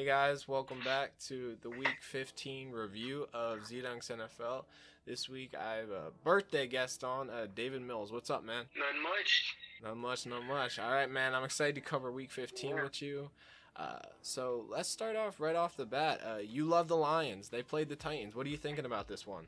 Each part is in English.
Hey guys, welcome back to the Week 15 review of Z-Dunks NFL. This week I have a birthday guest on, uh, David Mills. What's up, man? Not much. Not much, not much. All right, man. I'm excited to cover Week 15 Yeah. with you. Uh, so let's start off right off the bat. Uh, you love the Lions. They played the Titans. What are you thinking about this one?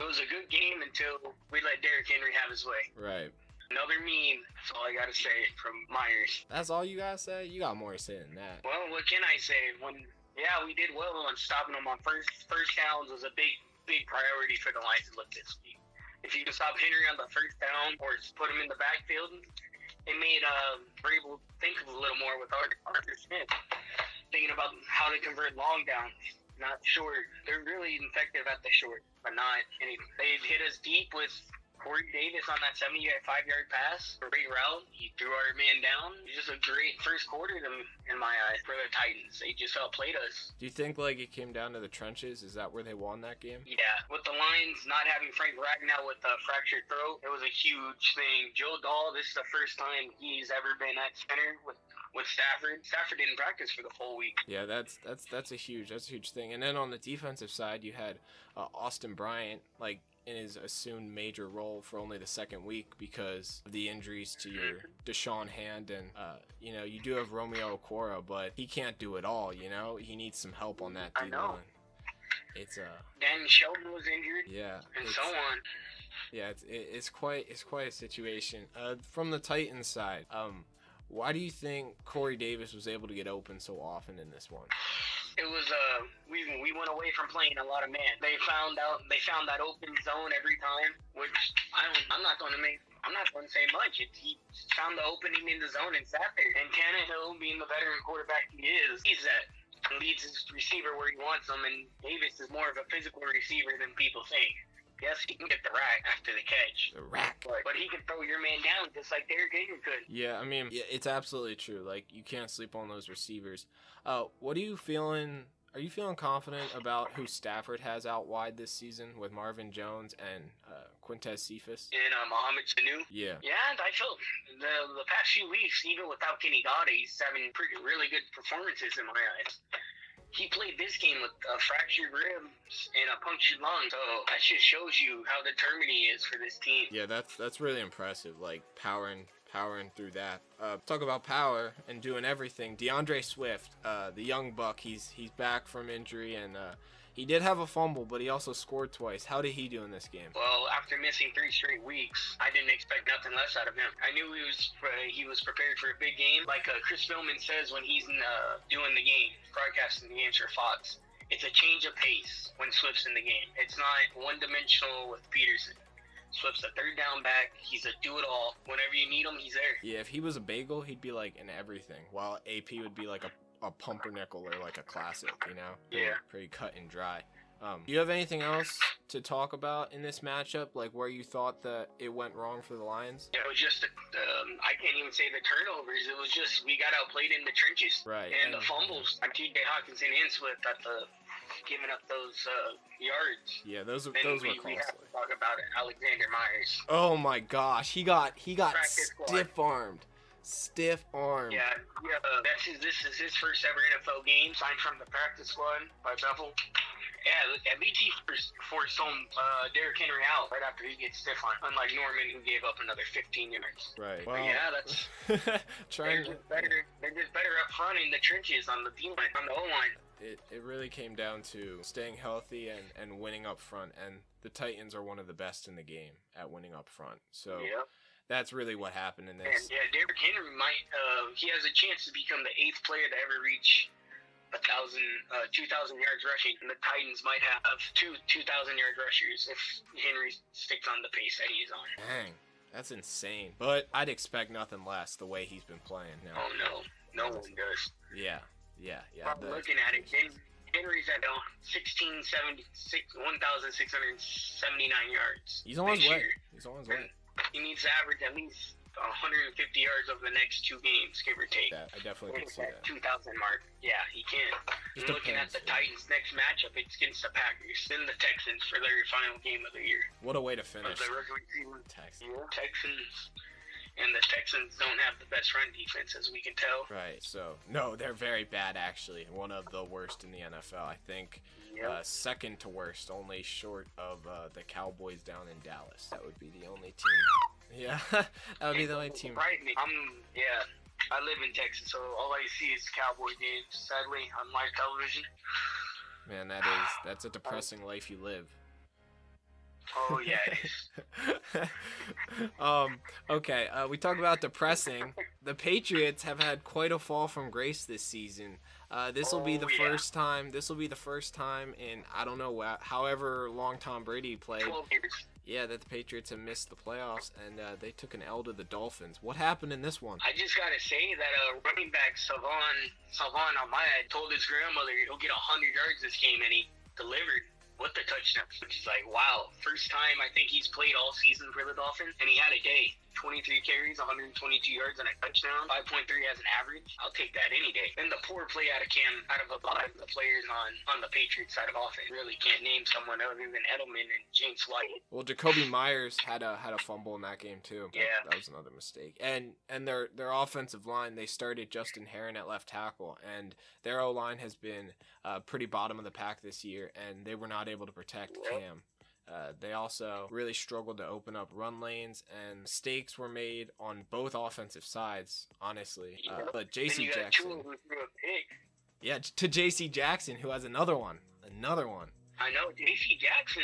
It was a good game until we let Derrick Henry have his way. Right. Another meme. That's all I gotta say from Myers. That's all you guys say? You got more to say than that. Well, what can I say? When yeah, we did well on stopping them on first first downs was a big big priority for the Lions to look this week. If you can stop Henry on the first down or just put him in the backfield, it made uh, Vrabel think of a little more with Arthur, Arthur Smith, thinking about how to convert long downs, not short. They're really effective at the short, but not any. They've hit us deep with Corey Davis on that 75 yard pass, great route. He threw our man down. It was just a great first quarter to in my eyes for the Titans. They just outplayed us. Do you think like it came down to the trenches? Is that where they won that game? Yeah, with the Lions not having Frank Ragnow with a fractured throat, it was a huge thing. Joe Dahl, this is the first time he's ever been at center with with Stafford. Stafford didn't practice for the whole week. Yeah, that's that's that's a huge that's a huge thing. And then on the defensive side, you had uh, Austin Bryant like in his assumed major role for only the second week because of the injuries to your Da'Shawn Hand and uh, you know you do have Romeo Okwara, but he can't do it all. You know he needs some help on that I know. It's uh Dan Shelton was injured, yeah and so on. yeah it's it, it's quite it's quite a situation. Uh, from the Titans side, um, why do you think Corey Davis was able to get open so often in this one? It was uh we we went away from playing a lot of man. They found out they found that open zone every time, which I don't, I'm not going to make. I'm not going to say much. It, he found the opening in the zone and sat there. And Tannehill, being the veteran quarterback he is, he's that leads his receiver where he wants them. And Davis is more of a physical receiver than people think. Yes, he can get the rack after the catch, The rack. but, but he can throw your man down just like Derrick Henry could. Yeah, I mean, yeah, it's absolutely true. Like you can't sleep on those receivers. Uh, what are you feeling? Are you feeling confident about who Stafford has out wide this season with Marvin Jones and uh, Quintez Cephus? And uh, Mohamed Sanu, Yeah, Yeah, and I feel the the past few weeks, even without Kenny Golladay, he's having pretty really good performances in my eyes. He played this game with a fractured ribs and a punctured lung, so that just shows you how determined he is for this team. yeah, that's that's really impressive. Like powering powering through that. Uh, talk about power and doing everything. DeAndre Swift, uh, the young buck, he's he's back from injury and uh, he did have a fumble, but he also scored twice. How did he do in this game? Well, after missing three straight weeks, I didn't expect nothing less out of him. I knew he was uh, he was prepared for a big game, like uh, Chris Spielman says when he's uh, doing the game, broadcasting the games for Fox. It's a change of pace when Swift's in the game. It's not one dimensional with Peterson. Swift's a third down back. He's a do it all. Whenever you need him, he's there. Yeah, if he was a bagel, he'd be like in everything, while AP would be like a, a pumpernickel or like a classic, you know? Pretty- Yeah. Pretty cut and dry. Um, do you have anything else to talk about in this matchup, like where you thought that it went wrong for the Lions? It was just, um, I can't even say the turnovers. It was just we got outplayed in the trenches. Right. And the fumbles. I'm TJ Hockenson and Swift at the giving up those uh, yards. Yeah, those are those we, were we have costly. to talk about it. Alexander Myers. Oh my gosh, he got he got stiff armed, stiff arm. Yeah, yeah. Uh, that's his. This is his first ever NFL game. Signed from the practice squad by Bethel. Yeah, at least he forced, forced home uh, Derrick Henry out right after he gets stiff on. Unlike Norman, who gave up another 15 yards. Right. But yeah, that's they're trying. just better. They're just better up front in the trenches on the D line, on the O line. it, it really came down to staying healthy and, and winning up front and the titans are one of the best in the game at winning up front so Yeah. That's really what happened in And this yeah, Derrick Henry might. Uh, he has a chance to become the eighth player to ever reach a thousand, uh, two thousand yards rushing. And the Titans might have two two thousand yard rushers if Henry sticks on the pace that he's on. dang that's insane but i'd expect nothing less the way he's been playing now Oh no, no one does. yeah yeah yeah the- looking at it. Hen- Henry's at uh, 1676, 1,679 yards. he's on his way year. he's on his way He needs to average at least 150 yards over the next two games, give or take. that i definitely could see that that 2,000 mark. Yeah, he can. Just looking at the. Titans' next matchup, it's against the Packers, then the Texans for their final game of the year what a way to finish. of the regular season. Yeah, Texans. and the Texans don't have the best run defense, as we can tell. Right. So no, they're very bad actually. One of the worst in the NFL. I think Yep. uh, second to worst, only short of uh, the Cowboys down in Dallas. That would be the only team. Yeah, that would be the only team. Right. I'm yeah. I live in Texas, so all I see is Cowboy games. Sadly, on my television. Man, that is that's a depressing life you live. Oh yeah, um, okay, uh, we talk about depressing. The Patriots have had quite a fall from grace this season. Uh, this will be the Oh, yeah. first time. This will be the first time in I don't know however long Tom Brady played. Twelve years. Yeah, that the Patriots have missed the playoffs and uh, they took an L to the Dolphins. What happened in this one? I just gotta say that uh, running back Salvon Salvon Ahmed told his grandmother he'll get hundred yards this game, and he delivered with the touchdown. Which is like, wow, first time I think he's played all season for the Dolphins, and he had a day. 23 carries, 122 yards, and a touchdown. 5.3 as an average. I'll take that any day. And the poor play out of Cam, out of a lot of the players on on the Patriots side of offense. Really can't name someone other than Edelman and James White. Well, Jakobi Meyers had a had a fumble in that game too. That- Yeah. that was another mistake. And and their their offensive line, they started Justin Herron at left tackle, and their O line has been uh, pretty bottom of the pack this year, and they were not able to protect Yep. Cam. Uh, they also really struggled to open up run lanes, and mistakes were made on both offensive sides. Honestly, uh, but J.C. Jackson, Tua who threw a pick. yeah, to J.C. Jackson, who has another one, another one. I know J.C. Jackson.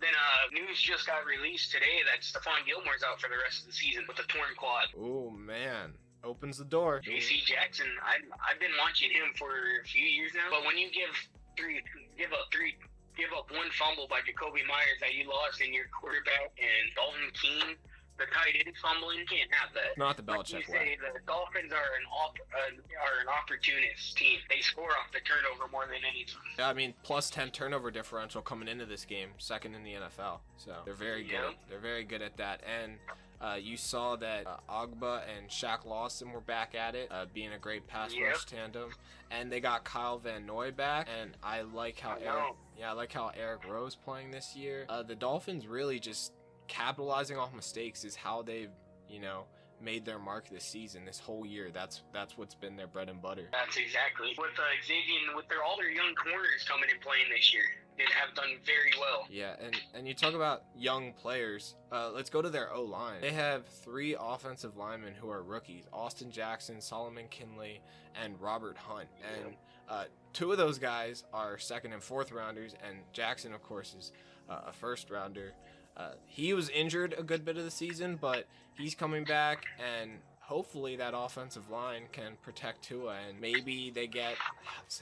Then uh, news just got released today that Stephon Gilmore's out for the rest of the season with a torn quad. Oh man, opens the door. J.C. Jackson, I, I've been watching him for a few years now. But when you give three, give up three, give up one fumble by Jakobi Meyers that you lost in your quarterback and Dalton Keene, the tight end fumbling, you can't have that. Not the Belichick Like you way. say, the Dolphins are an op- uh, are an opportunist team. They score off the turnover more than anything. Yeah, I mean, plus 10 turnover differential coming into this game, second in the NFL. So they're very good. They're very good at that. And uh, you saw that uh, Ogbah and Shaq Lawson were back at it, uh, being a great pass Yep. rush tandem. And they got Kyle Van Noy back, and I like how I Eric, yeah, I like how Eric Rose playing this year. Uh, the Dolphins really just capitalizing off mistakes is how they've, you know, made their mark this season, this whole year. That's that's what's been their bread and butter. That's exactly with uh, Xavier with their all their young corners coming and playing this year. They have done very well. Yeah, and and you talk about young players. Uh, let's go to their O line. They have three offensive linemen who are rookies: Austin Jackson, Solomon Kindley, and Robert Hunt. And uh, two of those guys are second and fourth rounders, and Jackson, of course, is uh, a first rounder. Uh, he was injured a good bit of the season, but he's coming back, and hopefully that offensive line can protect Tua, and maybe they get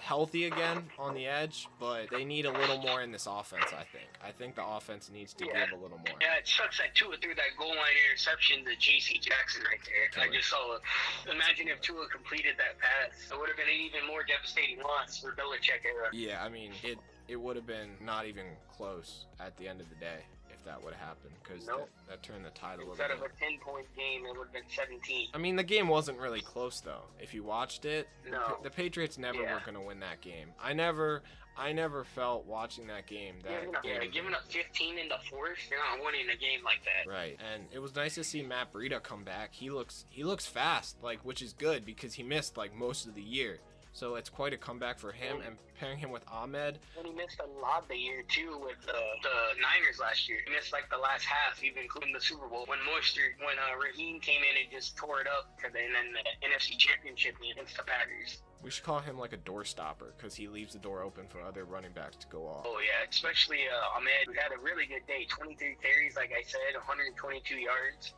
healthy again on the edge. But they need a little more in this offense. I think. I think the offense needs to Yeah. give a little more. Yeah, it sucks that Tua threw that goal line interception to J.C. Jackson right there. I just saw it. Imagine if Tua completed that pass. It would have been an even more devastating loss for Belichick era. Yeah, I mean it. It would have been not even close at the end of the day if that would have happened because Nope. that, that turned the tide a little Instead bit. of a 10 point game, it would have been 17. I mean, the game wasn't really close though. If you watched it, the No. Pa- the Patriots never Yeah. were going to win that game. I never, I never felt watching that game that. Giving up, they yeah, giving up 15 in the fourth, you're not winning a game like that. Right, and it was nice to see Matt Breida come back. He looks, he looks fast, like which is good because he missed like most of the year. So it's quite a comeback for him, and pairing him with Ahmed. And he missed a lot the year too with uh, the Niners last year. He missed like the last half, even including the Super Bowl when Mostert, when uh, Raheem came in and just tore it up, and then the NFC Championship against the Packers. We should call him like a door stopper because he leaves the door open for other running backs to go off. Oh yeah, especially uh, Ahmed, We had a really good day. 23 carries, like I said, 122 yards,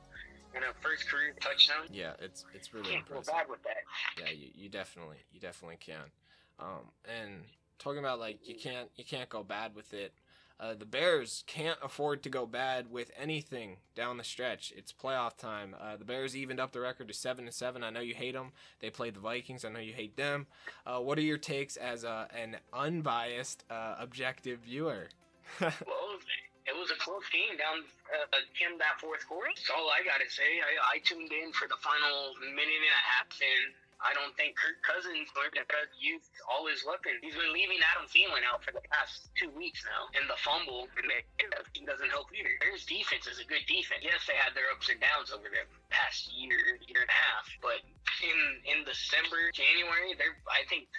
and a first career touchdown. Yeah, it's it's really Can't go impressive. bad with that. Yeah, you, you definitely you definitely can. Um, and talking about like you can't you can't go bad with it. Uh, the Bears can't afford to go bad with anything down the stretch. It's playoff time. Uh, the Bears evened up the record to seven and seven. I know you hate them. They played the Vikings. I know you hate them. Uh, what are your takes as a, an unbiased, uh, objective viewer? Well, it was a close game down uh, came that fourth quarter. That's all I gotta say. I, I tuned in for the final minute and a half, and I don't think Kirk Cousins going to use all his weapons. He's been leaving Adam Thielen out for the past two weeks now, and the fumble and it doesn't help either. Bears defense is a good defense. Yes, they had their ups and downs over the past year, year and a half, but in in December, January, they're I think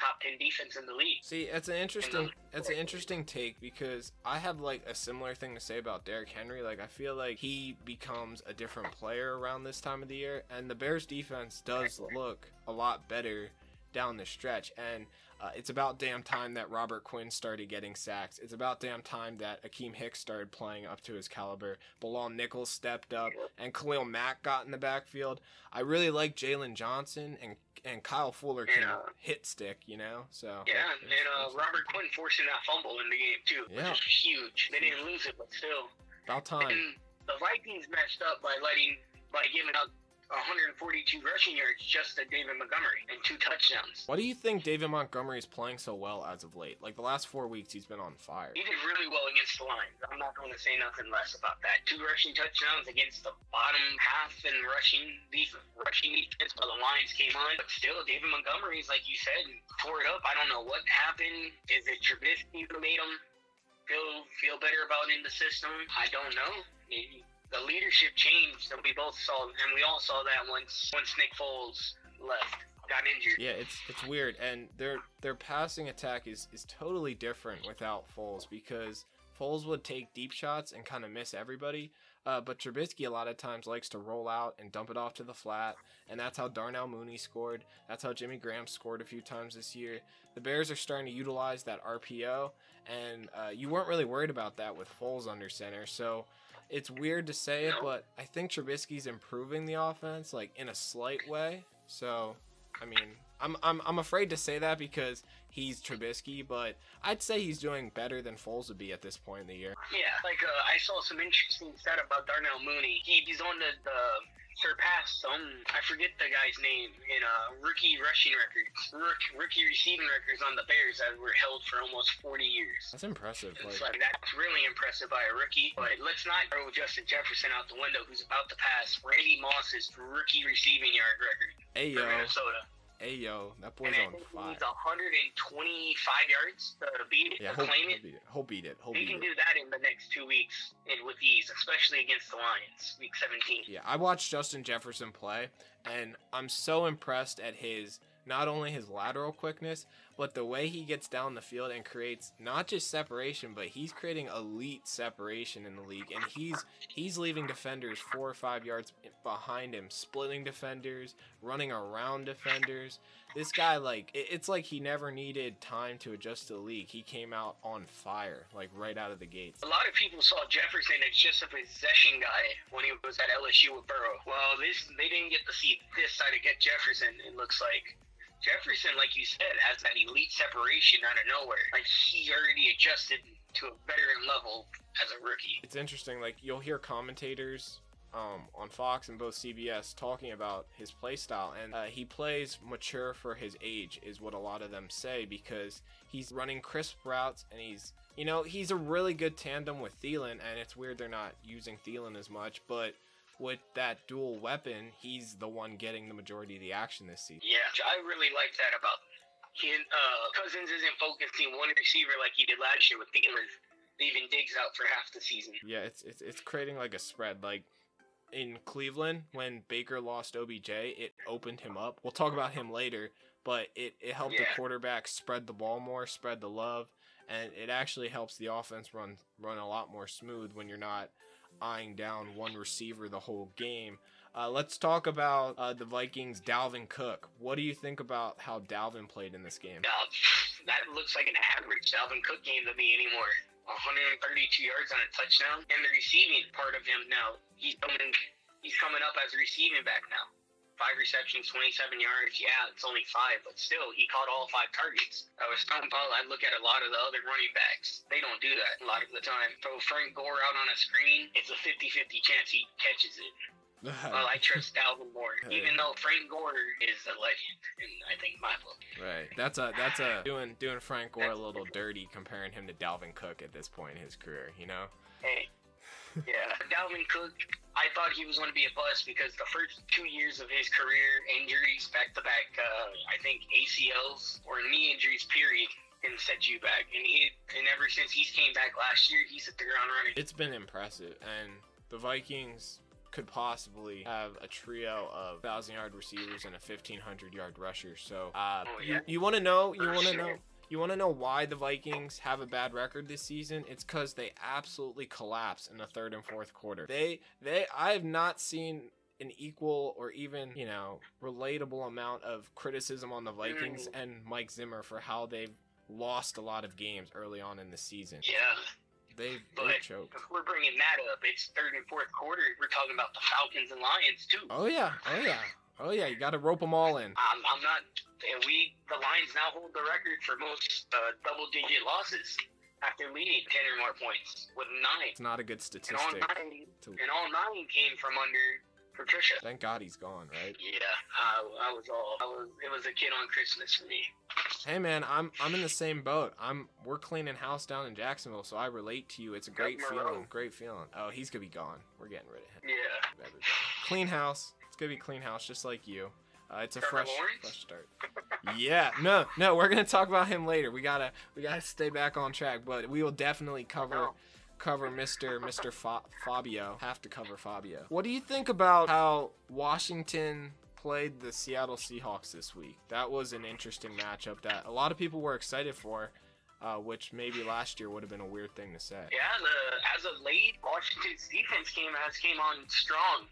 top 10 defense in the league. See, that's an interesting uh, that's an interesting take because I have like a similar thing to say about Derrick Henry. Like I feel like he becomes a different player around this time of the year and the Bears defense does look a lot better down the stretch and uh, it's about damn time that Robert Quinn started getting sacks. It's about damn time that Akiem Hicks started playing up to his caliber. Bilal Nichols stepped up, and Khalil Mack got in the backfield. I really like Jaylon Johnson, and and Kyle Fuller can Yeah. hit stick, you know. So Yeah, and uh, Robert Quinn forcing that fumble in the game too, Yeah. which is huge. They didn't lose it, but still. about time. And the Vikings messed up by letting by giving up 142 rushing yards just to David Montgomery and two touchdowns. Why do you think David Montgomery is playing so well as of late? Like the last four weeks, he's been on fire. He did really well against the Lions. I'm not going to say nothing less about that. Two rushing touchdowns against the bottom half in rushing defense, rushing defense, but the Lions came on. But still, David Montgomery's like you said, tore it up. I don't know what happened. Is it Trubisky who made him feel feel better about in the system? I don't know. Maybe the leadership changed, and we both saw, and we all saw that once once Nick Foles left, got injured. Yeah, it's it's weird, and their their passing attack is is totally different without Foles because Foles would take deep shots and kind of miss everybody. Uh, but Trubisky a lot of times likes to roll out and dump it off to the flat, and that's how Darnell Mooney scored. That's how Jimmy Graham scored a few times this year. The Bears are starting to utilize that RPO, and uh, you weren't really worried about that with Foles under center. So it's weird to say it, but I think Trubisky's improving the offense, like in a slight way. So I mean, I'm I'm I'm afraid to say that because he's Trubisky, but I'd say he's doing better than Foles would be at this point in the year. Yeah, like uh, I saw some interesting stat about Darnell Mooney. He, he's on the, the surpassed some I forget the guy's name in uh, rookie rushing records, rook, rookie receiving records on the Bears that were held for almost 40 years. That's impressive. Like that's really impressive by a rookie. But let's not throw Justin Jefferson out the window, who's about to pass Randy Moss's rookie receiving yard record hey for yo, Minnesota. Hey yo, that boy's on think he fire. needs 125 yards to beat it, Yeah, to he'll, claim he'll it. beat it. He'll beat it. He'll He can it. do that in the next two weeks and with ease, especially against the Lions, week 17. Yeah, I watched Justin Jefferson play, and I'm so impressed at his not only his lateral quickness, but the way he gets down the field and creates not just separation, but he's creating elite separation in the league, and he's he's leaving defenders four or five yards behind him, splitting defenders, running around defenders. This guy, like, it- it's like he never needed time to adjust to the league. He came out on fire, like right out of the gates. A lot of people saw Jefferson as just a possession guy when he was at LSU with Burrow. Well, this they didn't get to see this side of get Jefferson. It looks like Jefferson, like you said, has that elite separation out of nowhere. Like he already adjusted to a better level as a rookie. it's interesting like you'll hear commentators um, on Fox and both CBS talking about his play style and uh, he plays mature for his age is what a lot of them say because he's running crisp routes and he's you know he's a really good tandem with Thielen and it's weird they're not using Thielen as much but with that dual weapon he's the one getting the majority of the action this season Yeah, I really like that about him. Uh, Cousins isn't focusing one receiver like he did last year with Thielen, leaving Diggs out for half the season. Yeah, it's it's it's creating like a spread. Like in Cleveland, when Baker lost OBJ, it opened him up. We'll talk about him later, but it it helped the quarterback spread the ball more, spread the love, and it actually helps the offense run run a lot more smooth when you're not eyeing down one receiver the whole game. Uh, let's talk about uh, the Vikings' Dalvin Cook. What do you think about how Dalvin played in this game? Uh, that looks like an average Dalvin Cook game to me anymore. 132 yards on a touchdown, and the receiving part of him now, he's coming, he's coming up as a receiving back now. Five receptions, 27 yards. Yeah, it's only five, but still, he caught all five targets. I was talking about, I look at a lot of the other running backs. They don't do that a lot of the time. Throw Frank Gore out on a screen, it's a 50-50 chance he catches it. Well, I trust Dalvin more, even though Frank Gore is a legend, in I think my book. Right. That's a that's a doing doing Frank Gore a little dirty comparing him to Dalvin Cook at this point in his career, you know? Hey, yeah, Dalvin Cook. I thought he was going to be a bust because the first two years of his career, injuries, back to back, I think ACLs or knee injuries, period, can set you back. And he, and ever since he's came back last year, he's at the ground running. It's been impressive, and the Vikings could possibly have a trio of thousand yard receivers and a fifteen hundred yard rusher. So, uh, Oh, yeah. you, you want to know? You want to sure. know? You want to know why the Vikings have a bad record this season? It's because they absolutely collapse in the third and fourth quarter. They, they, I have not seen an equal or even you know relatable amount of criticism on the Vikings Mm. and Mike Zimmer for how they've lost a lot of games early on in the season. Yeah. They, they choked. if we're bringing that up, it's third and fourth quarter. We're talking about the Falcons and Lions too. Oh yeah, oh yeah, oh yeah. You got to rope them all in. I'm, I'm not. And we, the Lions now hold the record for most uh, double-digit losses after leading ten or more points with nine. It's not a good And all statistic. nine, To, and all nine came from under Patricia. thank God he's gone, right? Yeah, I, I was all. I was. It was a kid on Christmas for me. Hey man, I'm I'm in the same boat. I'm we're cleaning house down in Jacksonville, so I relate to you. It's a great feeling. Great feeling. Oh, he's gonna be gone. We're getting rid of him. Yeah. Clean house. Gonna be clean house, just like you. Uh, it's a fresh fresh start. Yeah, no, no, we're gonna talk about him later. We gotta we gotta stay back on track, but we will definitely cover No. cover Mr. Mr. Fa- Fabio. Have to cover Fabio. What do you think about how Washington played the Seattle Seahawks this week? That was an interesting matchup that a lot of people were excited for, uh, which maybe last year would have been a weird thing to say. Yeah, the, as of late, Washington's defense came has came on strong.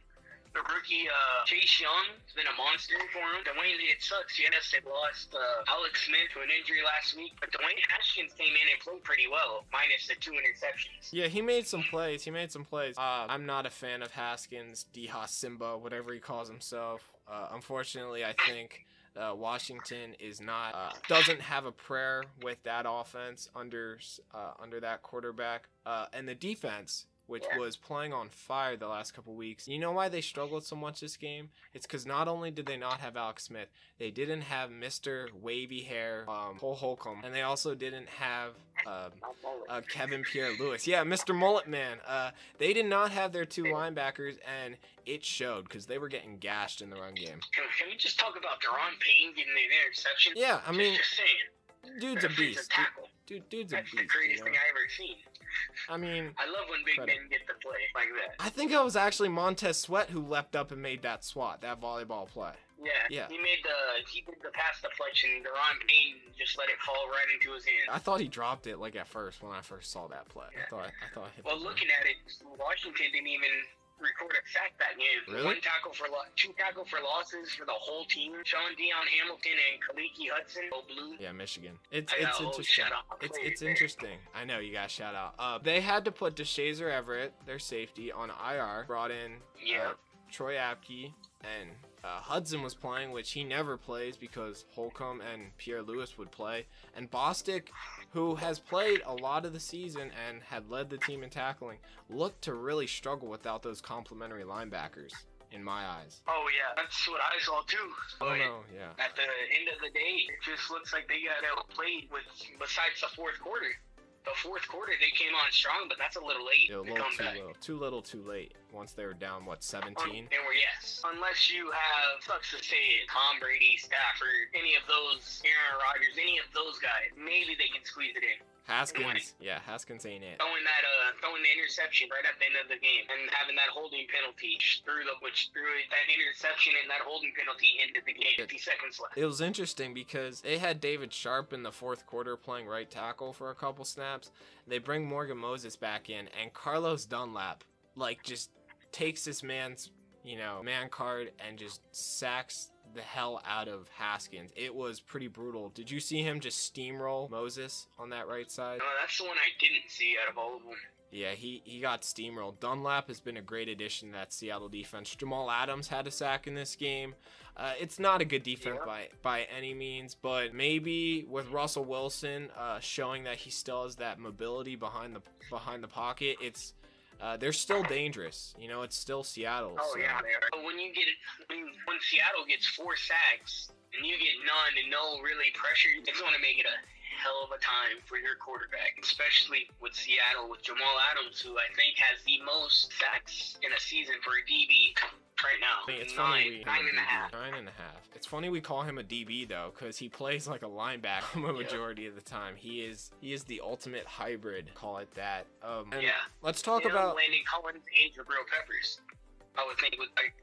The rookie uh, Chase Young has been a monster for him. Dwayne, it sucks. Yes, they lost uh, Alex Smith to an injury last week, but Dwayne Haskins came in and played pretty well, minus the two interceptions. Yeah, he made some plays. He made some plays. Uh, I'm not a fan of Haskins, Deha Simba, whatever he calls himself. Uh, unfortunately, I think uh, Washington is not uh, doesn't have a prayer with that offense under uh, under that quarterback uh, and the defense. Which Yeah. was playing on fire the last couple weeks. You know why they struggled so much this game? It's because not only did they not have Alex Smith, they didn't have Mr. Wavy Hair, um, Cole Holcomb, and they also didn't have um, uh, Kevin Pierre-Louis. Yeah, Mr. Mullet Man. Uh, they did not have their two linebackers, and it showed because they were getting gashed in the run game. Can, can we just talk about Daron Payne getting an interception? Yeah, I Just- mean, just saying. Dude's a beast. Dude, dude's a That's the beast. greatest You thing? I ever seen. I mean, I love when big Credit. men get to play like that. I think it was actually Montez Sweat who leapt up and made that swat, that volleyball play. Yeah, Yeah. He made the he did the pass deflection. Daron Payne just let it fall right into his hand. I thought he dropped it like at first when I first saw that play. I thought I thought. I Well, looking at it, Washington didn't even record a sack that game. Really? One tackle for lo- two tackle for losses for the whole team. Shaun Dion Hamilton and Khaleke Hudson, go blue. Yeah, Michigan. It's I it's whole interesting. It's it's interesting. I know you guys shout out. Uh, they had to put Deshazor Everett, their safety, on IR. Brought in Yeah. uh, Troy Apke and uh, Hudson was playing, which he never plays because Holcomb and Pierre-Louis would play. And Bostic, who has played a lot of the season and had led the team in tackling, looked to really struggle without those complementary linebackers. In my eyes. Oh yeah, that's what I saw too. But know. Yeah. At the end of the day, it just looks like they got outplayed with besides the fourth quarter. The fourth quarter they came on strong, but that's a little late Yeah, a to little come too back. little. Too little, too late. Once they were down, what, um, 17? And we're yes. Unless you have sucks to say Tom Brady, Stafford, any of those, Aaron Rodgers, any of those guys, maybe they can squeeze it in. Haskins. Yeah, Haskins ain't it. Throwing that uh throwing the interception right at the end of the game and having that holding penalty through the which threw it that interception and that holding penalty ended the game. Fifty seconds left. It was interesting because they had David Sharpe in the fourth quarter playing right tackle for a couple snaps. They bring Morgan Moses back in, and Carlos Dunlap, like, just takes this man's, you know, man card and just sacks the hell out of Haskins. It was pretty brutal. Did you see him just steamroll Moses on that right side? No, that's the one I didn't see out of all of them. Yeah, he, he got steamrolled. Dunlap has been a great addition to that Seattle defense. Jamal Adams had a sack in this game. Uh, it's not a good defense Yeah. by by any means, but maybe with Russell Wilson uh, showing that he still has that mobility behind the behind the pocket, it's uh, they're still dangerous. You know, it's still Seattle. Oh so- yeah, they are. But when you get when, when Seattle gets four sacks and you get none and no really pressure, it's going to make it a hell of a time for your quarterback, especially with Seattle with Jamal Adams, who I think has the most sacks in a season for a DB right now. It's nine, funny we nine and a half. Nine and a half. It's funny we call him a DB though, because he plays like a linebacker a Yeah. majority of the time. He is he is the ultimate hybrid, call it that. Um, Yeah. Let's talk Him, about Landon Collins and Jabril Peppers. I would think would like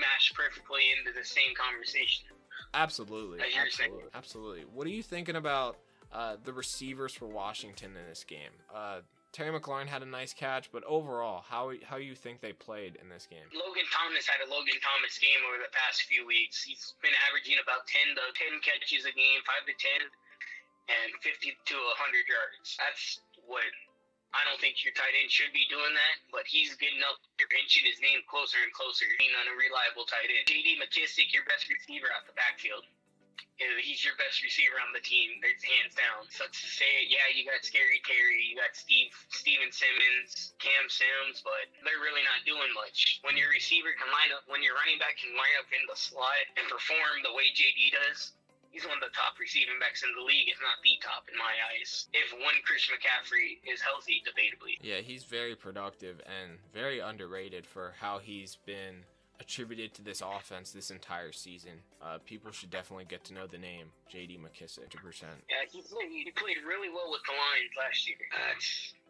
match perfectly into the same conversation. absolutely, As you were saying. absolutely, absolutely. What are you thinking about uh, the receivers for Washington in this game? Uh, Terry McLaurin had a nice catch, but overall, how how you think they played in this game? Logan Thomas had a Logan Thomas game over the past few weeks. He's been averaging about 10 to 10 catches a game, 5 to 10, and 50 to 100 yards. That's what I don't think your tight end should be doing that, but he's getting up there, inching his name closer and closer, being an unreliable tight end. JD McKissic, your best receiver out the backfield. He's your best receiver on the team. There's hands down. Sucks to say. Yeah, you got Scary Terry, you got Steve Steven Simmons, Cam Sims, but they're really not doing much. When your receiver can line up, when your running back can line up in the slot and perform the way JD does, he's one of the top receiving backs in the league, if not the top in my eyes. If one Christian McCaffrey is healthy, debatably. Yeah, he's very productive and very underrated for how he's been attributed to this offense this entire season. Uh, people should definitely get to know the name J.D. McKissic, 100%. Yeah, he played, he played really well with the Lions last year. Uh,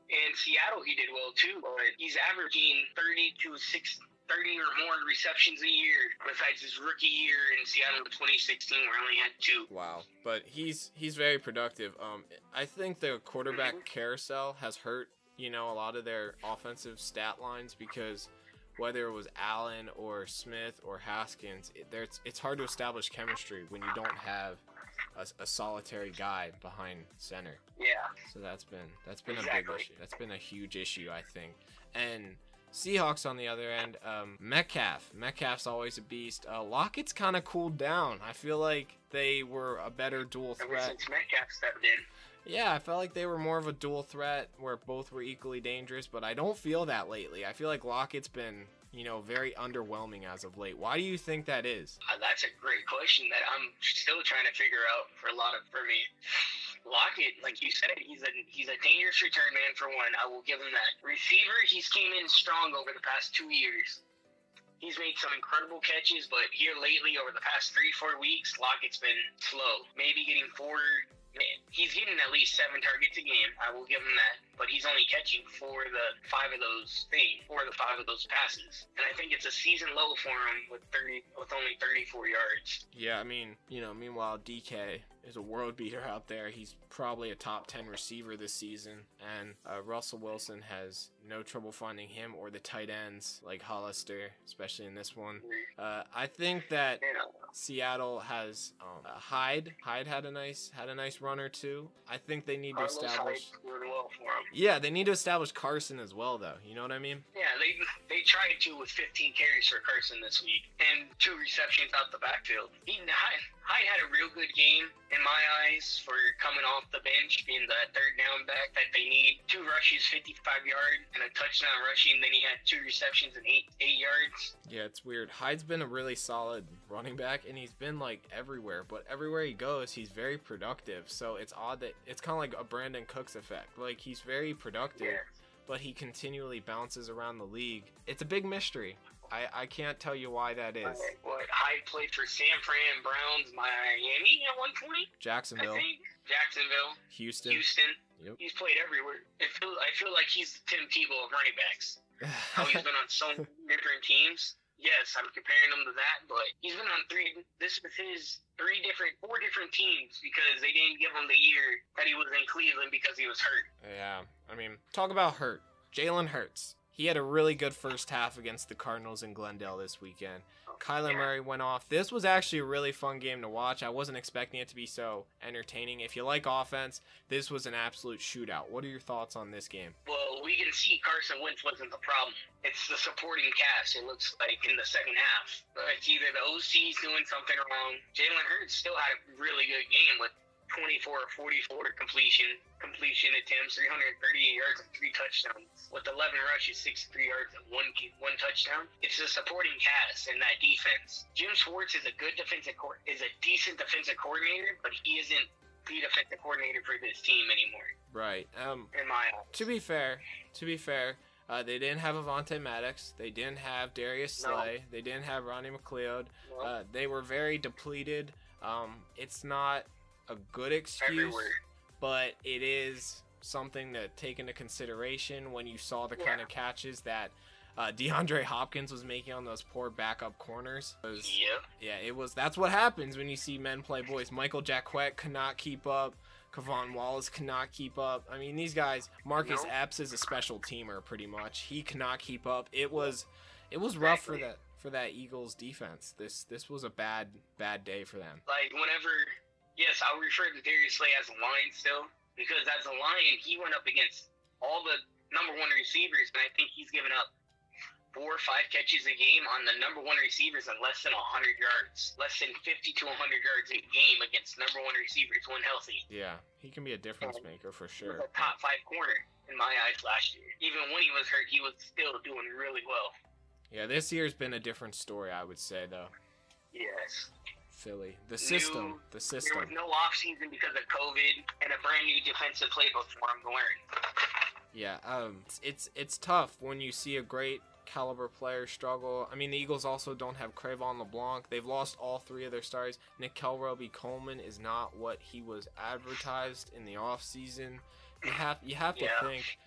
in Seattle, he did well too, but he's averaging 30 to 6, 30 or more receptions a year. Besides his rookie year in Seattle in 2016, where he only had two. Wow, but he's he's very productive. Um, I think the quarterback carousel has hurt you know a lot of their offensive stat lines because whether it was Allen or Smith or Haskins, it, there's it's hard to establish chemistry when you don't have a, a solitary guy behind center. Yeah. So that's been that's been a big issue. That's been a huge issue, I think. And Seahawks on the other end, um, Metcalf. Metcalf's always a beast. Uh, Lockett's kind of cooled down. I feel like they were a better dual Ever threat. since Metcalf stepped in. Yeah, I felt like they were more of a dual threat where both were equally dangerous, but I don't feel that lately. I feel like Lockett's been, you know, very underwhelming as of late. Why do you think that is? Uh, that's a great question that I'm still trying to figure out for a lot of for me. Lockett, like you said, he's a he's a dangerous return man for one. I will give him that. Receiver, he's came in strong over the past two years. He's made some incredible catches, but here lately, over the past three four weeks, Lockett's been slow. Maybe getting four. He's getting at least seven targets a game. I will give him that. But he's only catching four of the five of those things, four of the five of those passes. And I think it's a season low for him with thirty with only thirty four yards. Yeah, I mean, you know, meanwhile, DK is a world beater out there. He's probably a top 10 receiver this season. And uh, Russell Wilson has no trouble finding him or the tight ends like Hollister, especially in this one. Uh, I think that Seattle has um, uh, Hyde. Hyde had a nice had a nice run or two. I think they need to establish. Well for him. Yeah, they need to establish Carson as well, though. You know what I mean? Yeah, they they tried to with 15 carries for Carson this week and two receptions out the backfield. He Hyde, had a real good game in my eyes for coming off the bench, being the third down back that they need. Two rushes, 55 yard, and a touchdown rushing. Then he had two receptions and eight eight yards. Yeah, it's weird. Hyde's been a really solid running back, and he's been like everywhere. But everywhere he goes, he's very productive. So it's odd that it's kind of like a Brandin Cooks effect. Like he's very productive, Yeah. but he continually bounces around the league. It's a big mystery. I, I can't tell you why that is. What Hyde played for San Fran Browns, Miami at one point, I Jacksonville. Jacksonville, Houston. Houston. Yep. He's played everywhere. It feel, I feel like he's the Tim Tebow of running backs. How he's been on so different teams. Yes, I'm comparing him to that, but he's been on three. This was his three different, four different teams because they didn't give him the year that he was in Cleveland because he was hurt. Yeah, I mean, talk about hurt. Jalen Hurts. He had a really good first half against the Cardinals in Glendale this weekend. Kyler. Murray went off. This was actually a really fun game to watch. I wasn't expecting it to be so entertaining. If you like offense, this was an absolute shootout. What are your thoughts on this game? Well, we can see Carson Wentz wasn't the problem. It's the supporting cast. It looks like in the second half. It's either the OC's doing something wrong. Jalen Hurts still had a really good game with 24 or 44 completion completion attempts, 338 yards and three touchdowns. With 11 rushes, 63 yards and one one touchdown. It's the supporting cast and that defense. Jim Schwartz is a good defensive co- is a decent defensive coordinator, but he isn't the defensive coordinator for this team anymore. Right. Um, in my eyes. To be fair, to be fair, uh, they didn't have Avonte Maddox. They didn't have Darius Slay. No. They didn't have Ronnie McLeod. No. Uh, they were very depleted. Um, it's not a good excuse, Everywhere. but it is something to take into consideration when you saw the yeah. kind of catches that uh, DeAndre Hopkins was making on those poor backup corners. Was, yeah. Yeah, it was. That's what happens when you see men play boys. Michael Jacquet cannot keep up. K'Von Wallace cannot keep up. I mean, these guys. Marcus no. Epps is a special teamer, pretty much. He cannot keep up. It was, it was rough for that for that Eagles defense. This this was a bad bad day for them. Like whenever, yes, I'll refer to Darius Slay as a lion still because as a lion, he went up against all the number one receivers, and I think he's given up four or five catches a game on the number one receivers and less than 100 yards, less than 50 to 100 yards a game against number one receivers when healthy. Yeah, he can be a difference maker for sure. a top five corner in my eyes last year. Even when he was hurt, he was still doing really well. Yeah, this year's been a different story, I would say, though. Yes. Philly. The system. New, the system. There was no off season because of COVID and a brand new defensive playbook for him to learn. Yeah, um, it's, it's it's tough when you see a great caliber player struggle. I mean, the Eagles also don't have Cre'Von LeBlanc. They've lost all three of their stars. Nickell Robey-Coleman is not what he was advertised in the offseason. You have you have to yeah. think,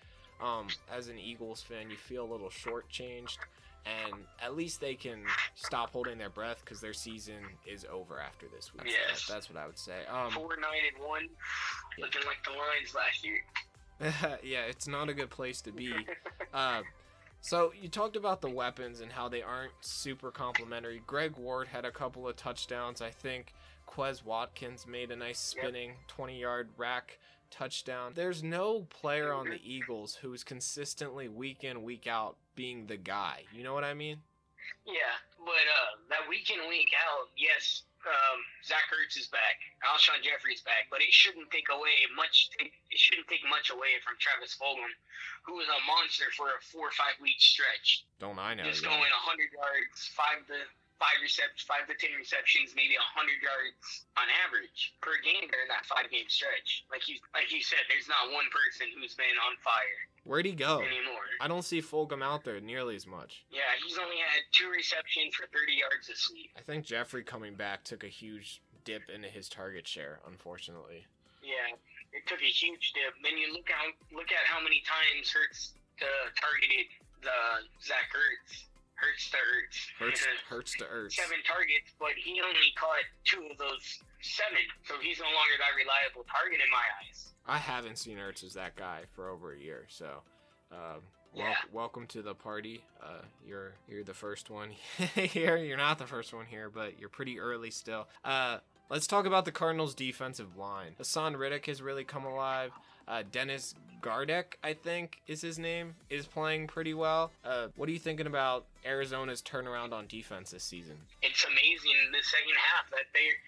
um, as an Eagles fan, you feel a little shortchanged, and at least they can stop holding their breath because their season is over after this week. Yes. So that's what I would say. Um, Four nine and one, looking like the Lions last year. yeah, it's not a good place to be. Uh, so you talked about the weapons and how they aren't super complimentary. Greg Ward had a couple of touchdowns. I think Quez Watkins made a nice spinning 20-yard rack touchdown. There's no player on the Eagles who's consistently week in week out being the guy. You know what I mean? Yeah, but uh, that week in week out, yes, um, Zach Ertz is back, Alshon Jeffery's back, but it shouldn't take away much. It shouldn't take much away from Travis Fulgham, who was a monster for a four or five week stretch. Don't I know? Just yeah. going hundred yards, five to five receptions, five to ten receptions, maybe hundred yards on average per game during that five game stretch. Like you, like you said, there's not one person who's been on fire. Where'd he go? Anymore. I don't see Fulgham out there nearly as much. Yeah, he's only had two receptions for 30 yards this week. I think Jeffery coming back took a huge dip into his target share, unfortunately. Yeah, it took a huge dip. Then you look out, look at how many times Hurts uh, targeted the Zach Ertz. Hurts to Ertz. Hurts, hurts to Ertz. Seven targets, but he only caught two of those seven, so he's no longer that reliable target in my eyes. I haven't seen Ertz as that guy for over a year, so uh, yeah. wel- welcome to the party. Uh, you're you're the first one here. You're not the first one here, but you're pretty early still. Uh, let's talk about the Cardinals' defensive line. Haason Reddick has really come alive. Uh, Dennis Gardeck, I think is his name, is playing pretty well. Uh, what are you thinking about Arizona's turnaround on defense this season? It's amazing the second half that they're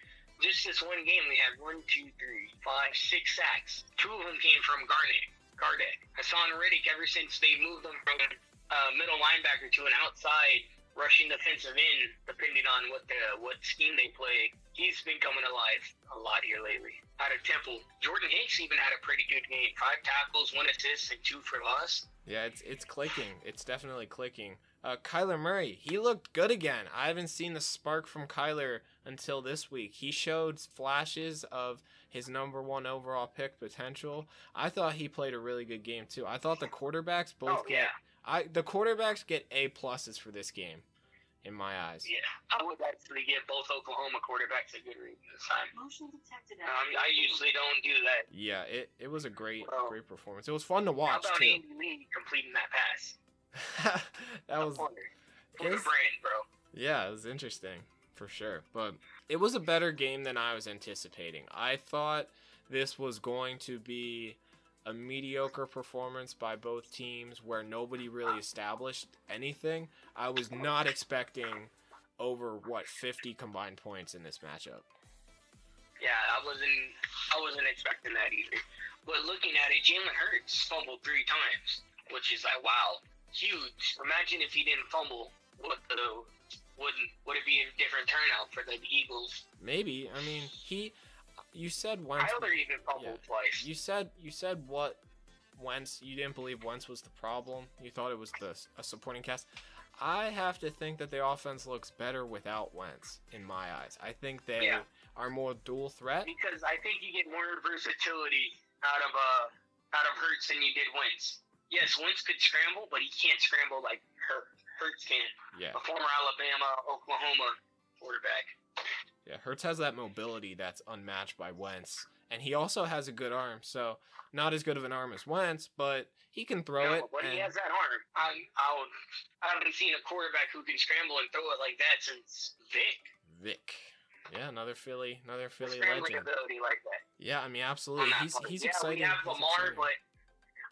just this one game, we had one, two, three, five, six sacks. Two of them came from Garnett, Gardeck. Haason Reddick, ever since they moved them from middle linebacker to an outside rushing defensive end, depending on what the what scheme they play, he's been coming alive a lot here lately. Out of Temple, Jordan Hicks even had a pretty good game. Five tackles, one assist, and two for loss. Yeah, it's it's clicking. It's definitely clicking. Uh, Kyler Murray, he looked good again. I haven't seen the spark from Kyler until this week. He showed flashes of his number one overall pick potential. I thought he played a really good game too. I thought the quarterbacks both oh, get yeah. I the quarterbacks get A pluses for this game, in my eyes. Yeah, I would actually give both Oklahoma quarterbacks a good read this time. Motion detected. Um, I usually don't do that. Yeah, it, it was a great well, great performance. It was fun to watch how about too. Andy Lee completing that pass? that was for the brand, bro. Yeah, it was interesting for sure. But it was a better game than I was anticipating. I thought this was going to be a mediocre performance by both teams where nobody really established anything. I was not expecting over what 50 combined points in this matchup. Yeah, I wasn't I wasn't expecting that either. But looking at it, Jalen Hurts fumbled three times, which is like wow, huge. Imagine if he didn't fumble, what the would would it be a different turnout for the Eagles? Maybe. I mean, he you said Wentz. Tyler even fumbled yeah. twice. You said you said what Wentz. You didn't believe Wentz was the problem. You thought it was the a supporting cast. I have to think that the offense looks better without Wentz in my eyes. I think they Yeah. are more dual threat. because I think you get more versatility out of uh out of Hurts than you did Wentz. Yes, Wentz could scramble, but he can't scramble like Hurt, Hurts can. Yeah, A former Alabama, Oklahoma quarterback. Yeah. Hurts has that mobility that's unmatched by Wentz, and he also has a good arm. So not as good of an arm as Wentz, but he can throw No, it. but he has that arm. I I, I haven't seen a quarterback who can scramble and throw it like that since Vic. Vic. Yeah, another Philly, another Philly legend. ability like that. Yeah, I mean, absolutely. He's part. he's yeah, exciting. we have He's Lamar, exciting. but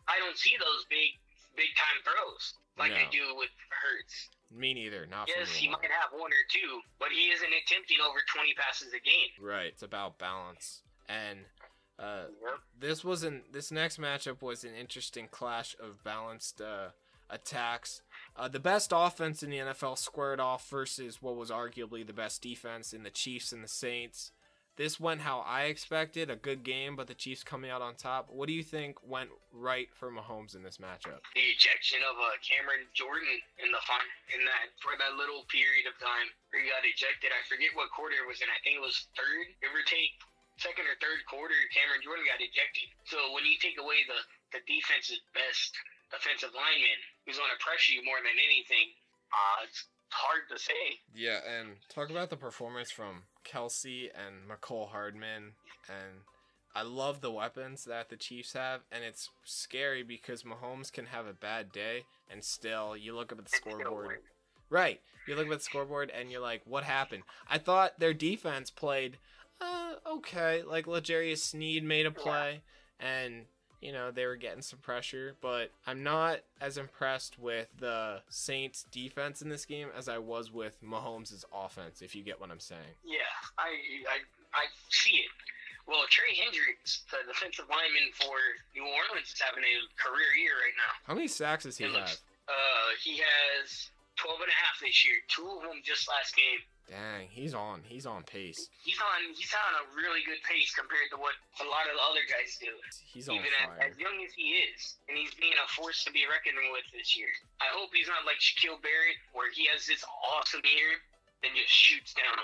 I don't see those big big time throws like I No. do with Hurts. Me neither. Not Yes, for he might have one or two, but he isn't attempting over 20 passes a game. Right. It's about balance. And uh, Yep. this wasn't. This next matchup was an interesting clash of balanced uh, attacks. Uh, the best offense in the NFL squared off versus what was arguably the best defense in the Chiefs and the Saints. This went how I expected, a good game, but the Chiefs coming out on top. What do you think went right for Mahomes in this matchup? The ejection of uh, Cameron Jordan in the fun in that for that little period of time where he got ejected. I forget what quarter it was in. I think it was third, give or take. Second or third quarter, Cameron Jordan got ejected. So when you take away the the defense's best offensive lineman, who's going to pressure you more than anything, uh, it's hard to say. Yeah, and talk about the performance from Kelce and Mecole Hardman. And I love the weapons that the Chiefs have, and it's scary because Mahomes can have a bad day, and still you look up at the scoreboard. Right, you look up at the scoreboard, and you're like, what happened? I thought their defense played uh, okay. Like L'Jarius Sneed made a play, and you know they were getting some pressure, but I'm not as impressed with the Saints defense in this game as I was with Mahomes' offense. If you get what I'm saying. Yeah, I I I see it. Well, Trey Hendricks, the defensive lineman for New Orleans, is having a career year right now. How many sacks does he It have? looks- Uh, he has 12 and a half this year. Two of them just last game. Dang, he's on. He's on pace. He's on he's on a really good pace compared to what a lot of the other guys do. He's on Even fire. as, as young as he is, and he's being a force to be reckoned with this year. I hope he's not like Shaquil Barrett, where he has this awesome year, and just shoots down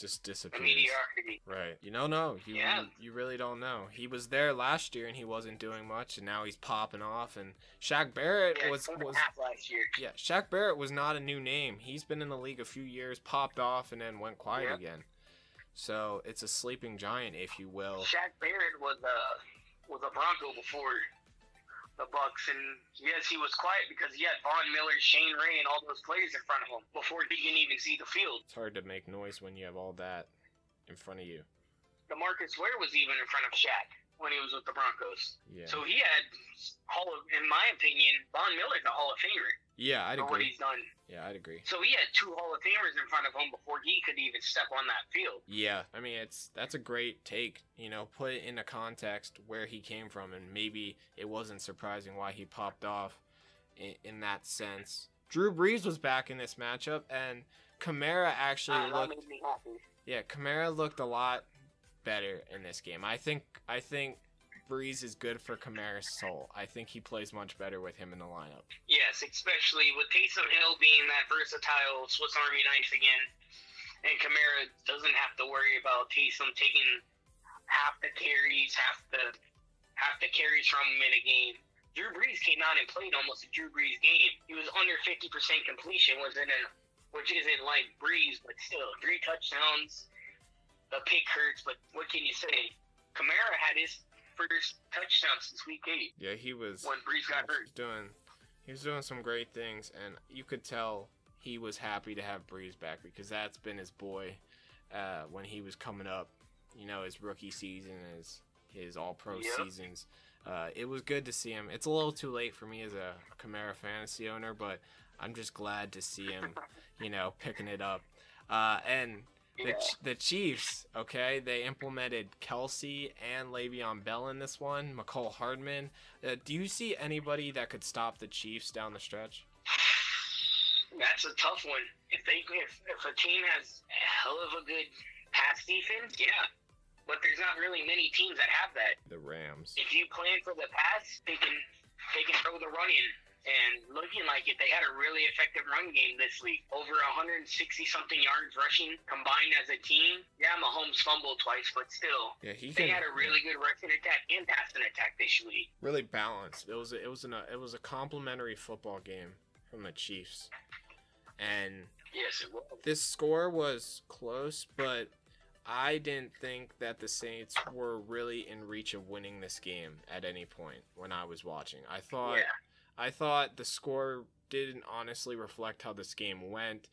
Just disappears. mediocrity. Right. You don't know. You, Yeah. you you really don't know. He was there last year and he wasn't doing much, and now he's popping off. And Shaq Barrett Yeah, was two and a was last year. yeah. Shaq Barrett was not a new name. He's been in the league a few years, popped off, and then went quiet Yeah. again. So it's a sleeping giant, if you will. Shaq Barrett was a was a Bronco before the Bucks, and yes, he was quiet because he had Von Miller, Shane Ray, and all those players in front of him before he can even see the field. It's hard to make noise when you have all that in front of you. The DeMarcus Ware was even in front of Shaq when he was with the Broncos. Yeah. So he had Hall of, in my opinion, Von Miller's a Hall of Famer yeah, I'd for what agree. he's done. Yeah, I'd agree. So he had two Hall of Famers in front of him before he could even step on that field. Yeah, I mean it's that's a great take. You know, put it into context where he came from, and maybe it wasn't surprising why he popped off in, in that sense. Drew Brees was back in this matchup, and Kamara actually Uh, looked. made me happy. Yeah, Kamara looked a lot better in this game. I think I think Brees is good for Kamara's soul. I think he plays much better with him in the lineup. Yes, especially with Taysom Hill being that versatile Swiss Army knife again, and Kamara doesn't have to worry about Taysom taking half the carries, half the half the carries from him in a game. Drew Brees came out and played almost a Drew Brees game. He was under 50% completion, in a, which isn't like Brees, but still three touchdowns. The pick hurts, but what can you say? Kamara had his first touchdown since week eight Yeah, he was. when Brees got hurt. doing he was doing some great things and you could tell he was happy to have Brees back because that's been his boy uh, when he was coming up you know his rookie season his his all pro Yep. seasons uh, it was good to see him it's a little too late for me as a Kamara fantasy owner but I'm just glad to see him you know picking it up uh, and the, the Chiefs, okay, they implemented Kelce and Le'Veon Bell in this one. Mecole Hardman. Uh, do you see anybody that could stop the Chiefs down the stretch? That's a tough one. If they if, if a team has a hell of a good pass defense, yeah. but there's not really many teams that have that. The Rams. If you plan for the pass, they can they can throw the run in. And looking like it, they had a really effective run game this week. Over 160 something yards rushing combined as a team. Yeah, Mahomes fumbled twice, but still, Yeah, he they can had a really good rushing attack and passing attack this week. really balanced. It was a, it was an, it was a complimentary football game from the Chiefs, and Yes, it was. this score was close, but I didn't think that the Saints were really in reach of winning this game at any point when I was watching. I thought Yeah. I thought the score didn't honestly reflect how this game went.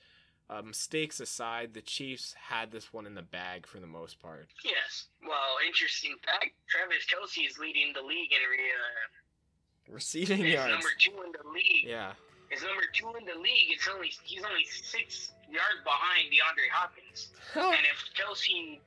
Uh, mistakes aside, the Chiefs had this one in the bag for the most part. Yes. Well, interesting fact: Travis Kelce is leading the league in re- uh, Receiving yards. number two in the league. Yeah. Is number two in the league. It's only he's only six yards behind DeAndre Hopkins. And if Kelce,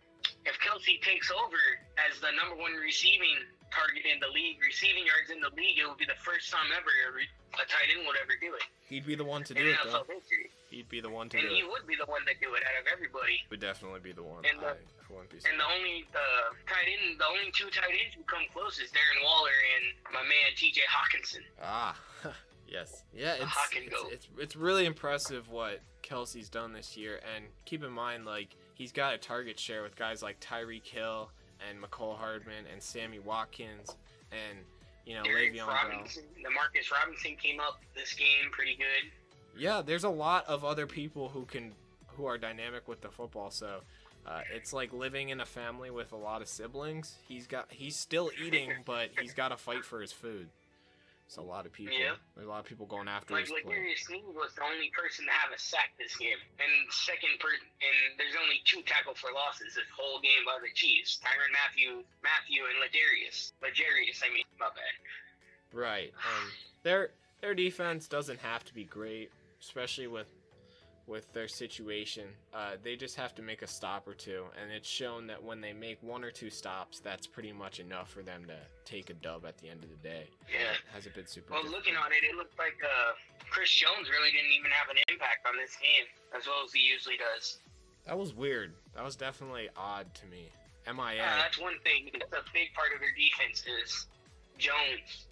if Kelce takes over as the number one receiving target in the league, receiving yards in the league, it will be the first time ever a, tight end would ever do it He'd be the one to in do it though. History. He'd be the one to And do it. And he would be the one to do it out of everybody. Would definitely be the one. And the- I, I And the only the tight end, the only two tight ends who come close is Darren Waller and my man T.J. Hockenson. Ah, yes, yeah. It's, it's it's it's really impressive what Kelce's done this year, and keep in mind like he's got a target share with guys like Tyreek Hill and Mecole Hardman and Sammy Watkins and you know Derek Le'Veon Bell. Demarcus Robinson came up this game pretty good. Yeah, there's a lot of other people who can who are dynamic with the football. So uh, it's like living in a family with a lot of siblings. He's got he's still eating, but he's got to fight for his food. It's a lot of people. Yeah. There's a lot of people going after Like his play. Ladarius Sneed was the only person to have a sack this game, and second per and there's only two tackle for losses this whole game by the Chiefs. Tyrann Mathieu, Mathieu, and Ladarius. Ladarius, I mean, my bad. Right. Um, their their defense doesn't have to be great, especially with with their situation. Uh, they just have to make a stop or two, and it's shown that when they make one or two stops, that's pretty much enough for them to take a dub at the end of the day. Yeah. It hasn't been super. Well, difficult. looking on it, it looked like uh, Chris Jones really didn't even have an impact on this game as well as he usually does. That was weird. That was definitely odd to me. MIA. Uh, that's one thing. That's a big part of their defense is Jones,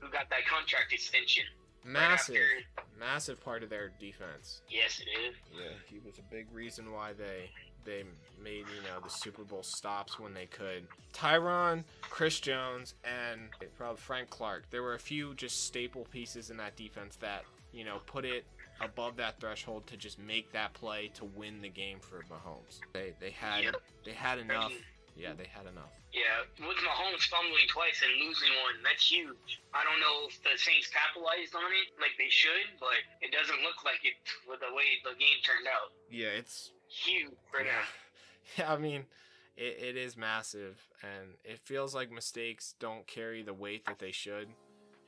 who got that contract extension. Right massive, after- massive part of their defense. Yes, it is. Yeah, he was a big reason why they they made you know the Super Bowl stops when they could. Tyrann, Chris Jones, and probably Frank Clark. There were a few just staple pieces in that defense that you know put it above that threshold to just make that play to win the game for Mahomes. They they had Yep. they had enough. Yeah, they had enough. Yeah, with Mahomes fumbling twice and losing one, that's huge. I don't know if the Saints capitalized on it like they should, but it doesn't look like it with the way the game turned out. Yeah, it's Huge for them. Yeah, I mean, it, it is massive, and it feels like mistakes don't carry the weight that they should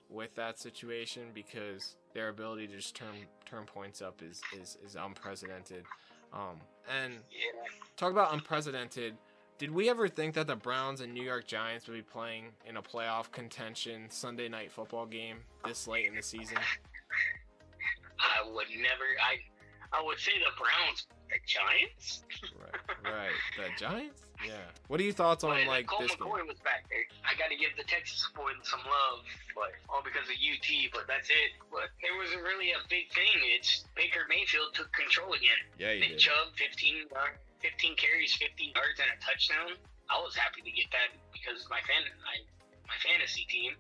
with that situation because their ability to just turn turn points up is is, is unprecedented. Um, and Yeah. talk about unprecedented. Did we ever think that the Browns and New York Giants would be playing in a playoff contention Sunday night football game this late in the season? I would never. I I would say the Browns, the Giants. Right, right. The Giants? Yeah. What are your thoughts on But like Cole this game? McCoy was back there. I got to give the Texas boys some love, but all because of UT. But that's it. But there wasn't really a big thing. It's Baker Mayfield took control again. Yeah, he Nick Chubb, 15, yard- 15 carries, 15 yards, and a touchdown. I was happy to get that because my fan, I, my fantasy team,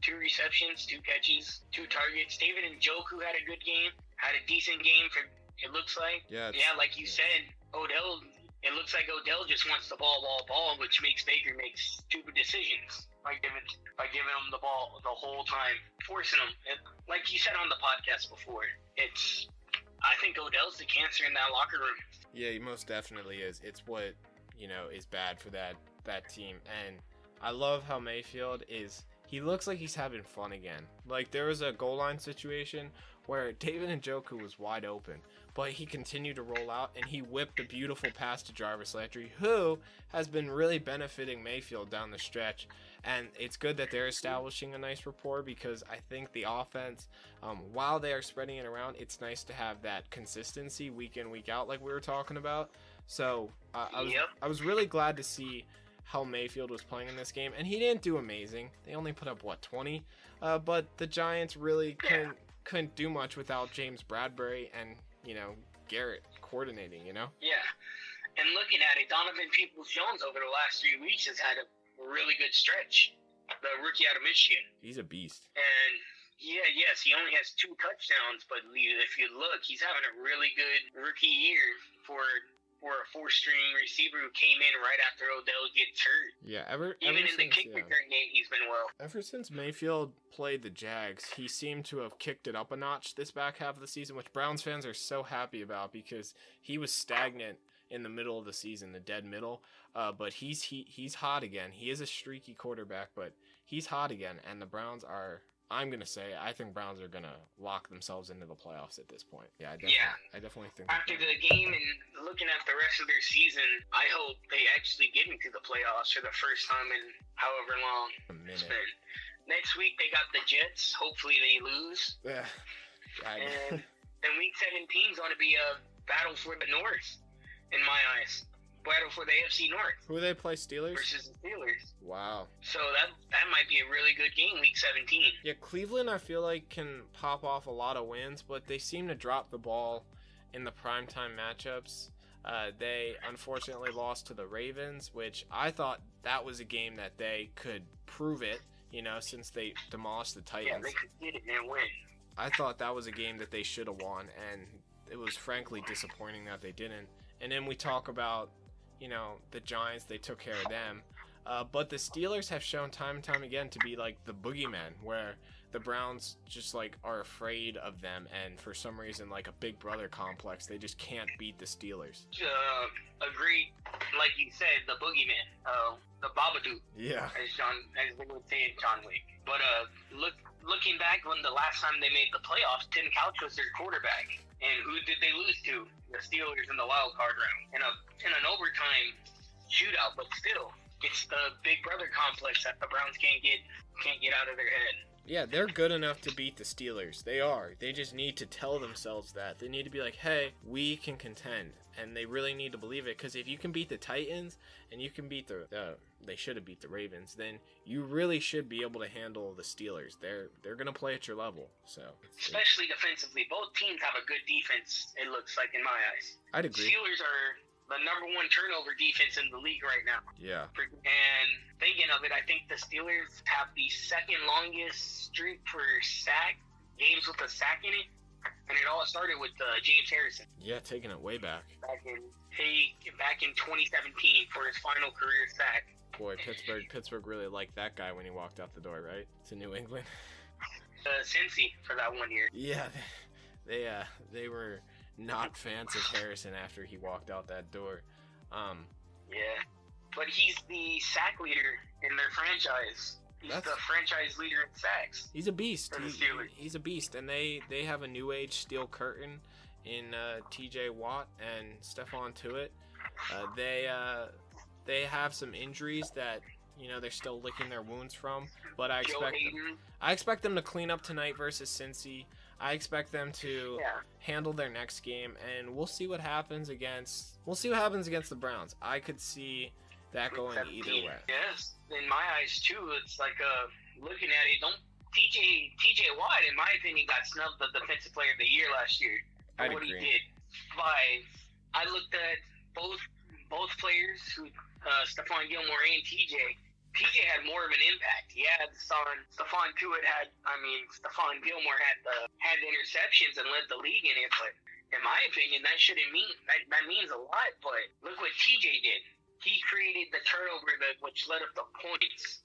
two receptions, two catches, two targets. David Njoku had a good game. Had a decent game for. It looks like. Yeah. Yeah, like you yeah. said, Odell. It looks like Odell just wants the ball, ball, ball, which makes Baker make stupid decisions by giving by giving him the ball the whole time, forcing him. It, like you said on the podcast before, it's. I think Odell's the cancer in that locker room. Yeah, he most definitely is. It's what you know is bad for that that team, and I love how Mayfield is. He looks like he's having fun again. Like there was a goal line situation where David Njoku was wide open, but he continued to roll out and he whipped a beautiful pass to Jarvis Landry, who has been really benefiting Mayfield down the stretch. And it's good that they're establishing a nice rapport because I think the offense, um, while they are spreading it around, it's nice to have that consistency week in week out, like we were talking about. So uh, I was Yep. I was really glad to see how Mayfield was playing in this game, and he didn't do amazing. They only put up what 20, uh, but the Giants really couldn't couldn't do much without James Bradberry and you know Garrett coordinating. You know. Yeah, and looking at it, Donovan Peoples Jones over the last three weeks has had a really good stretch. The rookie out of Michigan. He's a beast. And yeah, yes, he only has two touchdowns, but if you look, he's having a really good rookie year for for a four string receiver who came in right after Odell gets hurt. Yeah, ever even ever in the since, kick yeah. return game, he's been well. Ever since Mayfield played the Jags, he seemed to have kicked it up a notch this back half of the season, which Browns fans are so happy about because he was stagnant in the middle of the season, the dead middle. Uh, but he's he, he's hot again. He is a streaky quarterback, but he's hot again, and the Browns are. I'm gonna say I think Browns are gonna lock themselves into the playoffs at this point. Yeah, I definitely, Yeah. I definitely think. After the game and looking at the rest of their season, I hope they actually get into the playoffs for the first time in however long it's been. Next week they got the Jets. Hopefully they lose. Yeah, And then week 17 is going to be a battle for the North, in my eyes. Battle for the AFC North who they play Steelers? versus the Steelers. Wow. So that that might be a really good game, week 17. Yeah, Cleveland, I feel like can pop off a lot of wins, but they seem to drop the ball in the primetime matchups. Uh, they unfortunately lost to the Ravens, which I thought that was a game that they could prove it. You know, since they demolished the Titans. Yeah, they could get it and win. I thought that was a game that they should have won, and it was frankly disappointing that they didn't. And then we talk about, you know, the Giants, they took care of them. Uh, but the Steelers have shown time and time again to be like the boogeyman, where the Browns just like are afraid of them, and for some reason, like a big brother complex, they just can't beat the Steelers. Uh, agreed. Like you said, the boogeyman, uh, the Babadook, Yeah. as John, as they would say in John Wick. But uh, look, looking back when the last time they made the playoffs, Tim Couch was their quarterback, and who did they lose to? The Steelers in the wild card round in a in an overtime shootout. But still, it's the big brother complex that the Browns can't get can't get out of their head. Yeah, they're good enough to beat the Steelers. They are. They just need to tell themselves that. They need to be like, hey, we can contend. And they really need to believe it. Because if you can beat the Titans and you can beat the, uh, they should have beat the Ravens, then you really should be able to handle the Steelers. They're they're gonna play at your level. So Especially defensively, both teams have a good defense. It looks like in my eyes. I'd agree. Steelers are the number one turnover defense in the league right now. Yeah. And thinking of it, I think the Steelers have the second longest streak for sack games with a sack in it, and it all started with uh, James Harrison Yeah, taking it way back. back in hey back in 2017 for his final career sack. Boy, Pittsburgh Pittsburgh really liked that guy when he walked out the door, right? To New England. Uh, Cincy for that one year. Yeah, they uh they were not fans of Harrison after he walked out that door. Um, Yeah, but he's the sack leader in their franchise. He's That's- the franchise leader in sacks. he's a beast. He- he's a beast, and they they have a new age steel curtain in uh, T.J. Watt and Stephon Tuitt. Uh, they uh, they have some injuries that you know they're still licking their wounds from, but I expect them, I expect them to clean up tonight versus Cincy. I expect them to Yeah. handle their next game, and we'll see what happens against. We'll see what happens against the Browns. I could see that going either 17. way. Yes, in my eyes too. It's like uh, looking at it. Don't TJ TJ Watt, in my opinion, got snubbed the defensive player of the year last year. for I'd what agree. he did. By I looked at both both players, who uh, Stephon Gilmore and TJ. TJ had more of an impact. Yeah, Stephon Stephon Tuitt had. I mean, Stephon Gilmore had the had the interceptions and led the league in it, but. In my opinion, that shouldn't mean that, that means a lot. But look what TJ did he created the turnover that which led up to points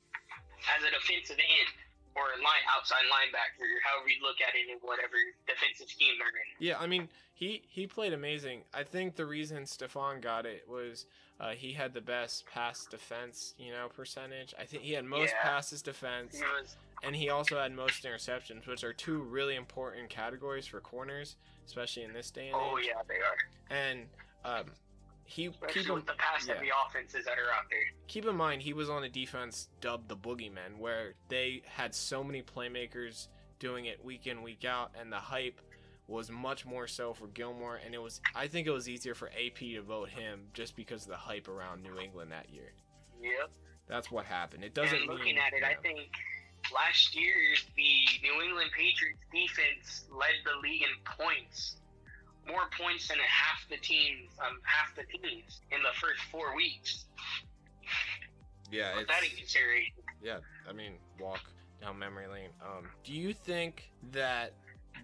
as a defensive end or a line outside linebacker, however you look at it in whatever defensive scheme they're in. Yeah, I mean, he he played amazing. I think the reason Stephon got it was uh, he had the best pass defense, you know, percentage. I think he had most Yeah. passes defense, He was and he also had most interceptions, which are two really important categories for corners, especially in this day and oh age. yeah, they are. And um, he Especially keep him, with the pass heavy offenses that are out there. keep in mind he was on a defense dubbed the boogeyman where they had so many playmakers doing it week in week out and the hype was much more so for Gilmore and it was I think it was easier for AP to vote him just because of the hype around New England that year. Yep. That's what happened. It doesn't and looking mean, at it, I think last year the New England Patriots defense led the league in points, more points than half the teams, um, half the teams in the first four weeks. yeah, Put that in consideration. yeah. I mean, walk down memory lane. Um, do you think that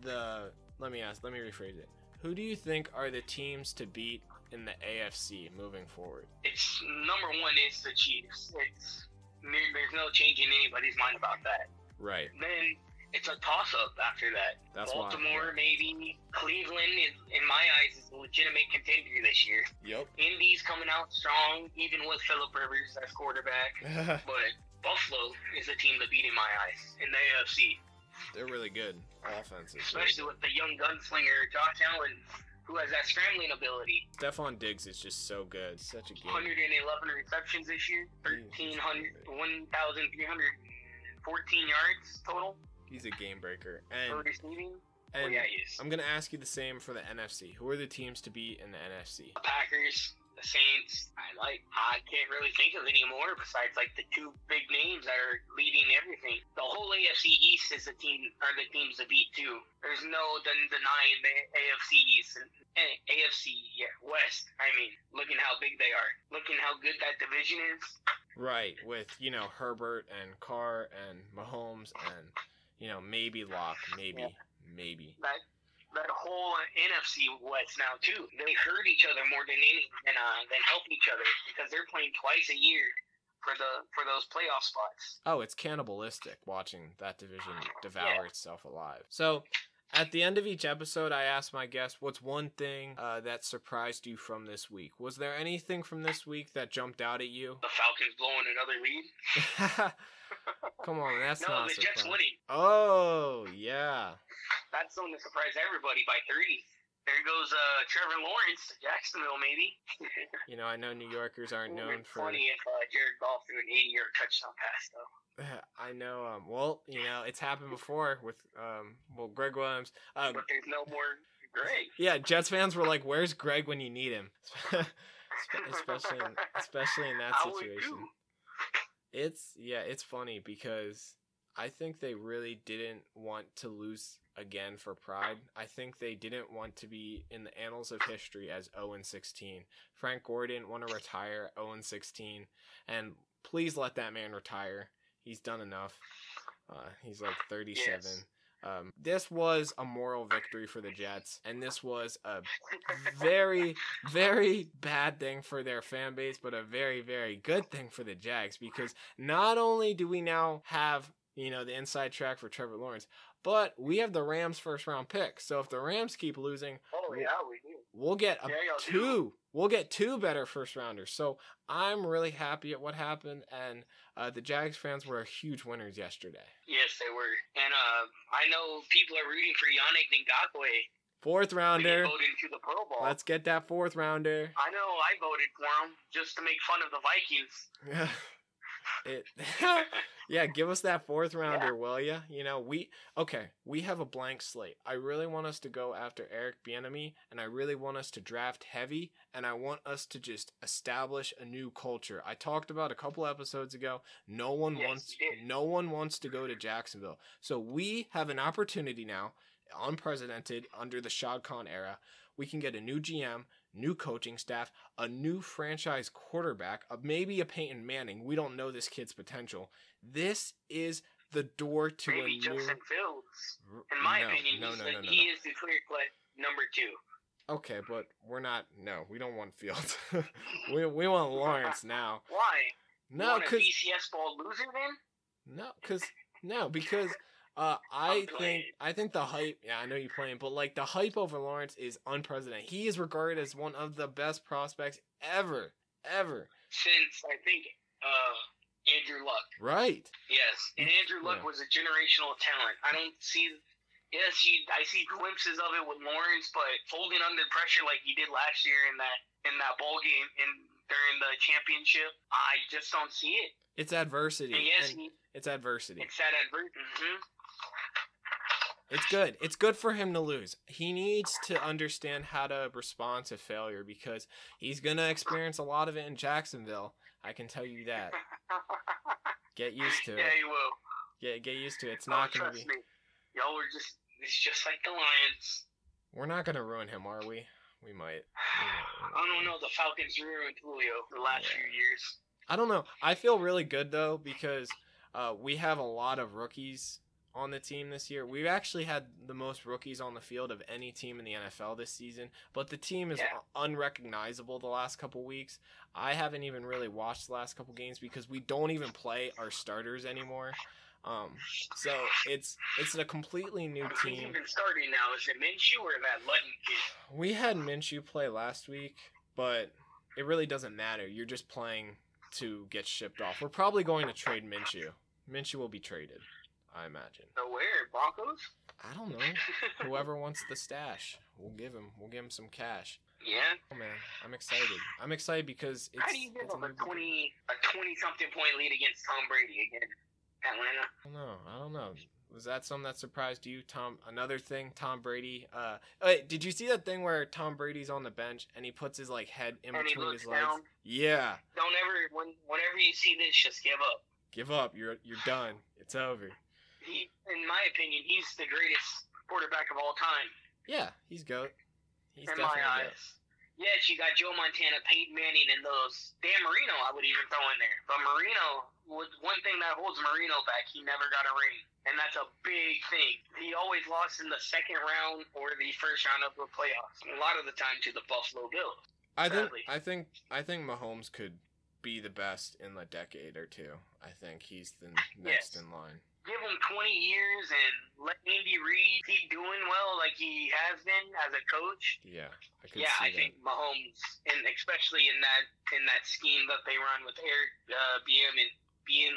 the let me ask, let me rephrase it. Who do you think are the teams to beat in the AFC moving forward? It's number one is the Chiefs. It's there's no changing anybody's mind about that. Right. Then it's a toss up after that. That's why. Baltimore, maybe Cleveland, is, in my eyes, is a legitimate contender this year. Yep. Indy's coming out strong, even with Philip Rivers as quarterback. But Buffalo is a team to beat in my eyes in the AFC, They're really good offenses. especially with the young gunslinger Josh Allen, who has that scrambling ability. Stefon Diggs is just so good. Such a game. 111 receptions this year, 1,300 1,314 yards total He's a game breaker. And receiving. Oh, and yeah. I'm gonna ask you the same for the NFC. Who are the teams to beat in the NFC? The Packers, the Saints. I like. I can't really think of any more besides like the two big names that are leading everything. The whole AFC East is the team are the teams to beat too. There's no den- denying the AFC East and AFC yeah, West. I mean, looking how big they are. Looking how good that division is. Right, with you know Herbert and Carr and Mahomes and you know maybe Lock, maybe, Yeah. maybe. That that whole NFC West now too. They hurt each other more than any than uh, than help each other because they're playing twice a year for the for those playoff spots. Oh, it's cannibalistic watching that division devour itself alive. So, at the end of each episode, I ask my guests, "What's one thing uh, that surprised you from this week? Was there anything from this week that jumped out at you?" The Falcons blowing another lead. Come on, that's no, not the Jets winning. Oh yeah, That's something to surprise everybody by three. There goes uh, Trevor Lawrence Jacksonville, maybe. you know I know New Yorkers aren't known for. funny if uh, Jared Goff threw an 80-yard touchdown pass, though. I know. Um, well, you know it's happened before with um, well Gregg Williams. Um, But there's no more Gregg. yeah, Jets fans were like, "Where's Gregg when you need him?" especially in, especially in that I would situation. It's yeah, it's funny because I think they really didn't want to lose again for pride. I think they didn't want to be in the annals of history as 0 and 16. Frank Gore didn't want to retire 0 and 16, and please let that man retire. He's done enough. Uh, he's like 37. Yes. Um, this was a moral victory for the Jets, and this was a very, very bad thing for their fan base, but a very, very good thing for the Jags because not only do we now have, you know, the inside track for Trevor Lawrence, but we have the Rams first round pick. So if the Rams keep losing, Oh, yeah, we we'll get a Yeah, two. We'll get two better first rounders. So I'm really happy at what happened, and uh, the Jags fans were huge winners yesterday. Yes, they were. And uh, I know people are rooting for Yannick Ngakoue Fourth rounder. voted into the Pro Bowl. Let's get that fourth rounder. I know I voted for him just to make fun of the Vikings. it, yeah, give us that fourth rounder, will ya? You know, we okay. We have a blank slate. I really want us to go after Eric Bieniemy, and I really want us to draft heavy, and I want us to just establish a new culture. I talked about a couple episodes ago. No one Yes, wants, no one wants to go to Jacksonville. So we have an opportunity now, unprecedented under the Shad Khan era. We can get a new GM, new coaching staff, a new franchise quarterback, uh, maybe a Peyton Manning. We don't know this kid's potential. This is the door to Maybe a new. Justin Fields. In my no, opinion, no, he's no, the, no, no, he no. is the clear cut number two. Okay, but we're not. No, we don't want Fields. we we want Lawrence now. Why? No, because BCS ball loser then? no, because no, because uh, I think. I think the hype. Yeah, I know you're playing, but like the hype over Lawrence is unprecedented. He is regarded as one of the best prospects ever, ever. Since I think uh, Andrew Luck. Right. Yes, and Andrew Luck Yeah. was a generational talent. I don't see. Yes, you, I see glimpses of it with Lawrence, but folding under pressure like he did last year in that in that ball game and during the championship, I just don't see it. It's adversity. And yes, and he, it's adversity. it's that advert. hmm It's good. It's good for him to lose. He needs to understand how to respond to failure because he's going to experience a lot of it in Jacksonville. I can tell you that. Get used to it. yeah, you will. Get get used to it. It's Oh, not gonna trust be. me. Y'all were just it's just like the Lions. We're not gonna ruin him, are we? We might. I don't know. The Falcons ruined Julio for the last Yeah. few years. I don't know. I feel really good though because uh, we have a lot of rookies on the team this year. We've actually had the most rookies on the field of any team in the NFL this season, but the team is Yeah. unrecognizable the last couple weeks. I haven't even really watched the last couple games because we don't even play our starters anymore. Um, so it's it's a completely new Who's team. even starting now? Is it Minshew or that Luton kid? We had Minshew play last week, but it really doesn't matter. You're just playing to get shipped off. We're probably going to trade Minshew. Minshew will be traded, I imagine. So where? Broncos? I don't know. Whoever wants the stash, we'll give him. We'll give him some cash. yeah. Oh man, I'm excited. I'm excited because it's. How do you give up a twenty a twenty something point lead against Tom Brady again? Atlanta. I don't know. I don't know. Was that something that surprised you, Tom? Another thing, Tom Brady. Uh, wait, did you see that thing where Tom Brady's on the bench and he puts his like head in and he between looks his legs? down. Yeah. Don't ever when whenever you see this, just give up. Give up. You're you're done. It's over. He, in my opinion, he's the greatest quarterback of all time. Yeah, he's goat. He's in my definitely goat. eyes. Yes, you got Joe Montana, Peyton Manning, and those. Dan Marino, I would even throw in there. But Marino, was one thing that holds Marino back, he never got a ring. And that's a big thing. He always lost in the second round or the first round of the playoffs. A lot of the time to the Buffalo Bills. I think. I think I think Mahomes could be the best in a decade or two. I think he's the next Yes. in line. Give him 20 years and let Andy Reid keep doing well like he has been as a coach. Yeah, I could Yeah, I that. think Mahomes, and especially in that in that scheme that they run with Eric uh, BM and being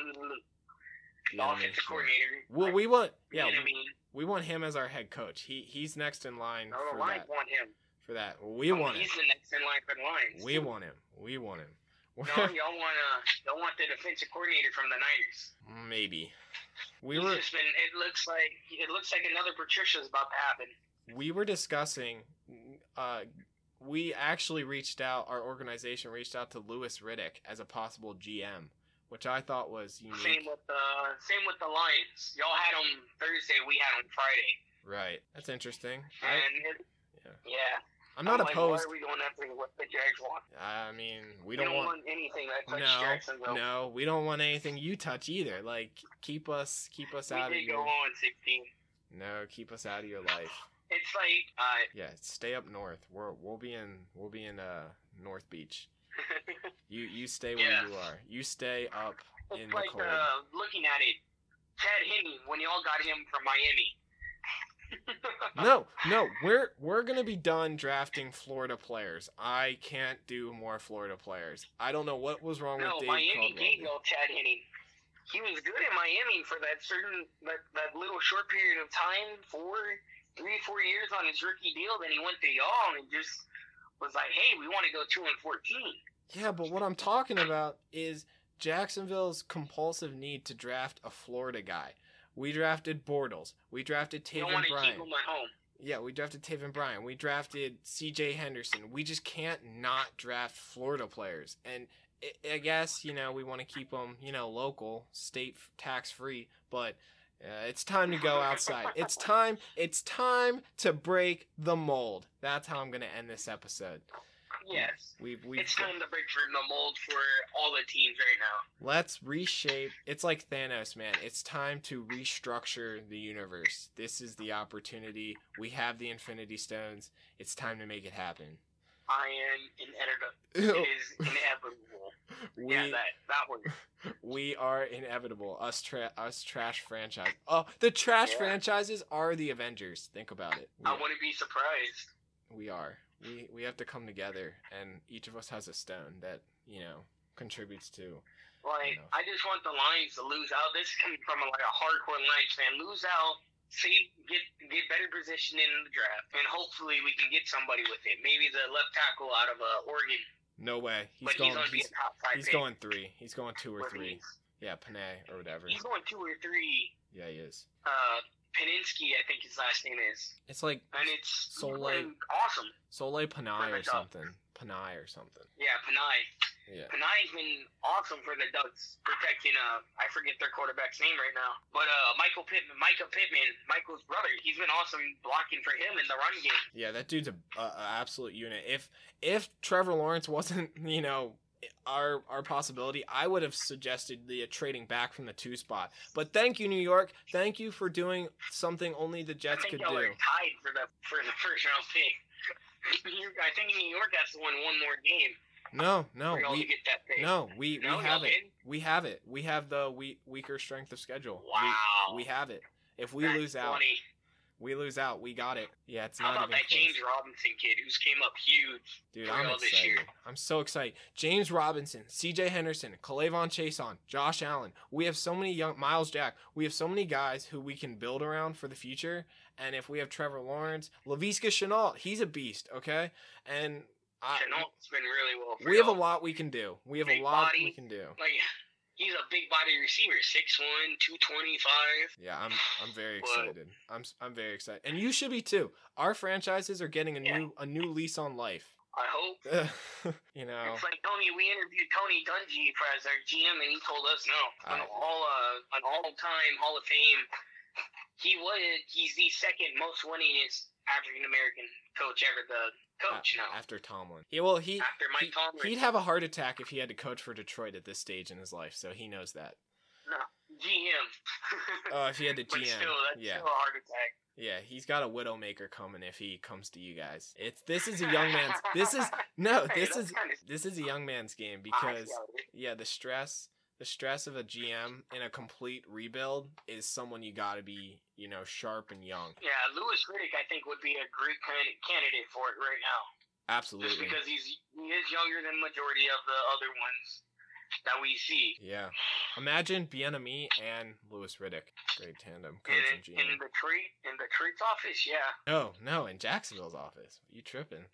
the offensive coordinator. Well, like, we want yeah, I we, mean, we want him as our head coach. He he's next in line no, for the Lions that. want him. For that, we Oh, want him. He's the next in line for the Lions. We want him. We want him. No, y'all want uh, y'all want the defensive coordinator from the Niners. Maybe. We He's were just been. It looks like it looks like another Patricia's about to happen. we were discussing uh we actually reached out our organization reached out to Louis Riddick as a possible GM, which I thought was Same unique. with the same with the Lions. Y'all had them Thursday. We had them Friday. Right. That's interesting. I, it, Yeah. yeah, I'm not I'm like, opposed. Why are we going after what the Jags want? I mean, we We don't don't want want anything that touches no, Jacksonville. no, we don't want anything you touch either. Like keep us keep us we out of did go your on 16. No, keep us out of your life. It's like, uh, Yeah, stay up north. We're we'll be in we'll be in uh North Beach. You you stay where Yeah. you are. You stay up in it's the like cold. uh, looking at it. Chad Henne, when y'all got him from Miami. No, no, we're we're gonna be done drafting Florida players. I can't do more Florida players. I don't know what was wrong no, with Dave Miami gave y'all Chad Henne. He was good in Miami for that certain that, that little short period of time, four, three, four years on his rookie deal. Then he went to y'all and just was like, "Hey, we want to go two and 14. Yeah, but what I'm talking about is Jacksonville's compulsive need to draft a Florida guy. We drafted Bortles. We drafted Taven to Bryan. him at home." Yeah, we drafted Taven Bryan. We drafted C.J. Henderson. We just can't not draft Florida players. And I- guess you know we want to keep them you know local, state tax free. But uh, it's time to go outside. it's time. It's time to break the mold. That's how I'm gonna end this episode. Yes. We've we've It's time to break from the mold for all the teams right now. Let's reshape. It's like Thanos, man. It's time to restructure the universe. This is the opportunity. We have the Infinity Stones. It's time to make it happen. I am inevitable. It is inevitable. we yeah, that that word. we are inevitable. Us tra- us trash franchise. Oh, the trash Yeah. franchises are the Avengers. Think about it. We, I wouldn't be surprised. we are. We we have to come together, and each of us has a stone that you know contributes to. Like, know. I just want the Lions to lose out. This is coming from like a hardcore Lions fan. Lose out, see, get get better position in the draft, and hopefully we can get somebody with it. Maybe the left tackle out of uh, Oregon, No way. He's but going. he's going to be He's, a top five he's going three. He's going two or Where three. Yeah, Panay or whatever. He's going two or three. Yeah, he is. Uh, Peninsky, I think his last name is, It's like and it's Soleil. playing awesome. Soleil Panay or something. Panay or something. Yeah, Panay. Yeah. Panay's been awesome for the Ducks, protecting uh I forget their quarterback's name right now, but uh Michael Pittman, Michael Pittman, Michael's brother, he's been awesome blocking for him in the run game. Yeah, that dude's a, a, a absolute unit. If if Trevor Lawrence wasn't, you know, our our possibility, I would have suggested the uh, trading back from the two spot. But thank you, New York. Thank you for doing something only the I Jets think could do. tied for the for the first round pick. You- I think New York has to win one more game No, no, for y'all to we get that pick. no, we we No, have it. We have it. We have the we, weaker strength of schedule. Wow. We, we have it. If we That's lose out, funny. We lose out. We got it. Yeah, it's How not about even that close. James Robinson kid who's came up huge? Dude, I'm this excited. year? I'm so excited. James Robinson, C.J. Henderson, K'Lavon Chaisson, Josh Allen. We have so many young Myles Jack. We have so many guys who we can build around for the future. And if we have Trevor Lawrence, Laviska Shenault, he's a beast. Okay, and I, Shenault's been really well. For we have a lot we can do. We have a lot body. we can do. Like he's a big body receiver, 6'1", 225. Yeah, I'm I'm very But- excited. I'm I'm very excited, and you should be too. Our franchises are getting a Yeah. new a new lease on life. I hope. you know, It's like Tony. We interviewed Tony Dungy for as our GM, and he told us no, an I- all uh, an all time Hall of Fame. He was. He's the second most winningest African American coach ever. The coach a- now after Tomlin. Yeah, well, he after Mike he, Tomlin. He'd have a heart attack if he had to coach for Detroit at this stage in his life, so he knows that. no GM. Oh, if he had to but GM, still, that's yeah, still a heart attack. yeah, he's got a widowmaker coming if he comes to you guys. It's this is a young man's. This is no, this is this is a young man's game because see how it is. yeah, the stress, the stress of a GM in a complete rebuild is someone you got to be, you know, sharp and young. Yeah, Louis Riddick, I think, would be a great candidate for it right now. Absolutely, Just because he's he is younger than majority of the other ones that we see. Yeah. Imagine Bieniemy and Louis Riddick. Great tandem, coach In, and GM. in the tree, in the treats office, yeah. No, no, in Jacksonville's office. You tripping?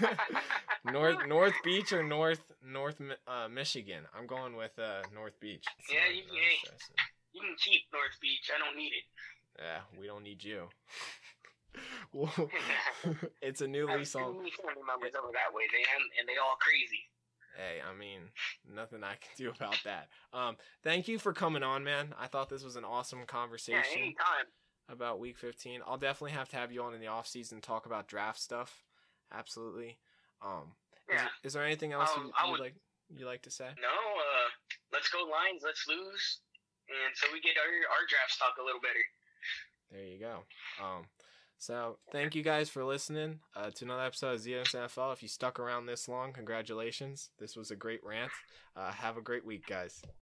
North North Beach or North North uh, Michigan? I'm going with uh, North Beach. Yeah, you- stressing. you can keep North Beach. I don't need it. Yeah, we don't need you. well, it's a new lease on. family members over that way, man, and they all crazy. Hey, I mean, nothing I can do about that. Um, thank you for coming on, man. I thought this was an awesome conversation. Yeah, anytime. about Week 15. I'll definitely have to have you on in the off season talk about draft stuff. Absolutely. Um, is, Yeah. is there anything else Um, you, you'd would- like you like to say? No, uh, let's go Lions. Let's lose, and so we get our our draft stock a little better. There you go. Um, so thank you guys for listening uh, to another episode of ZS NFL. If you stuck around this long, congratulations. This was a great rant. Uh, have a great week, guys.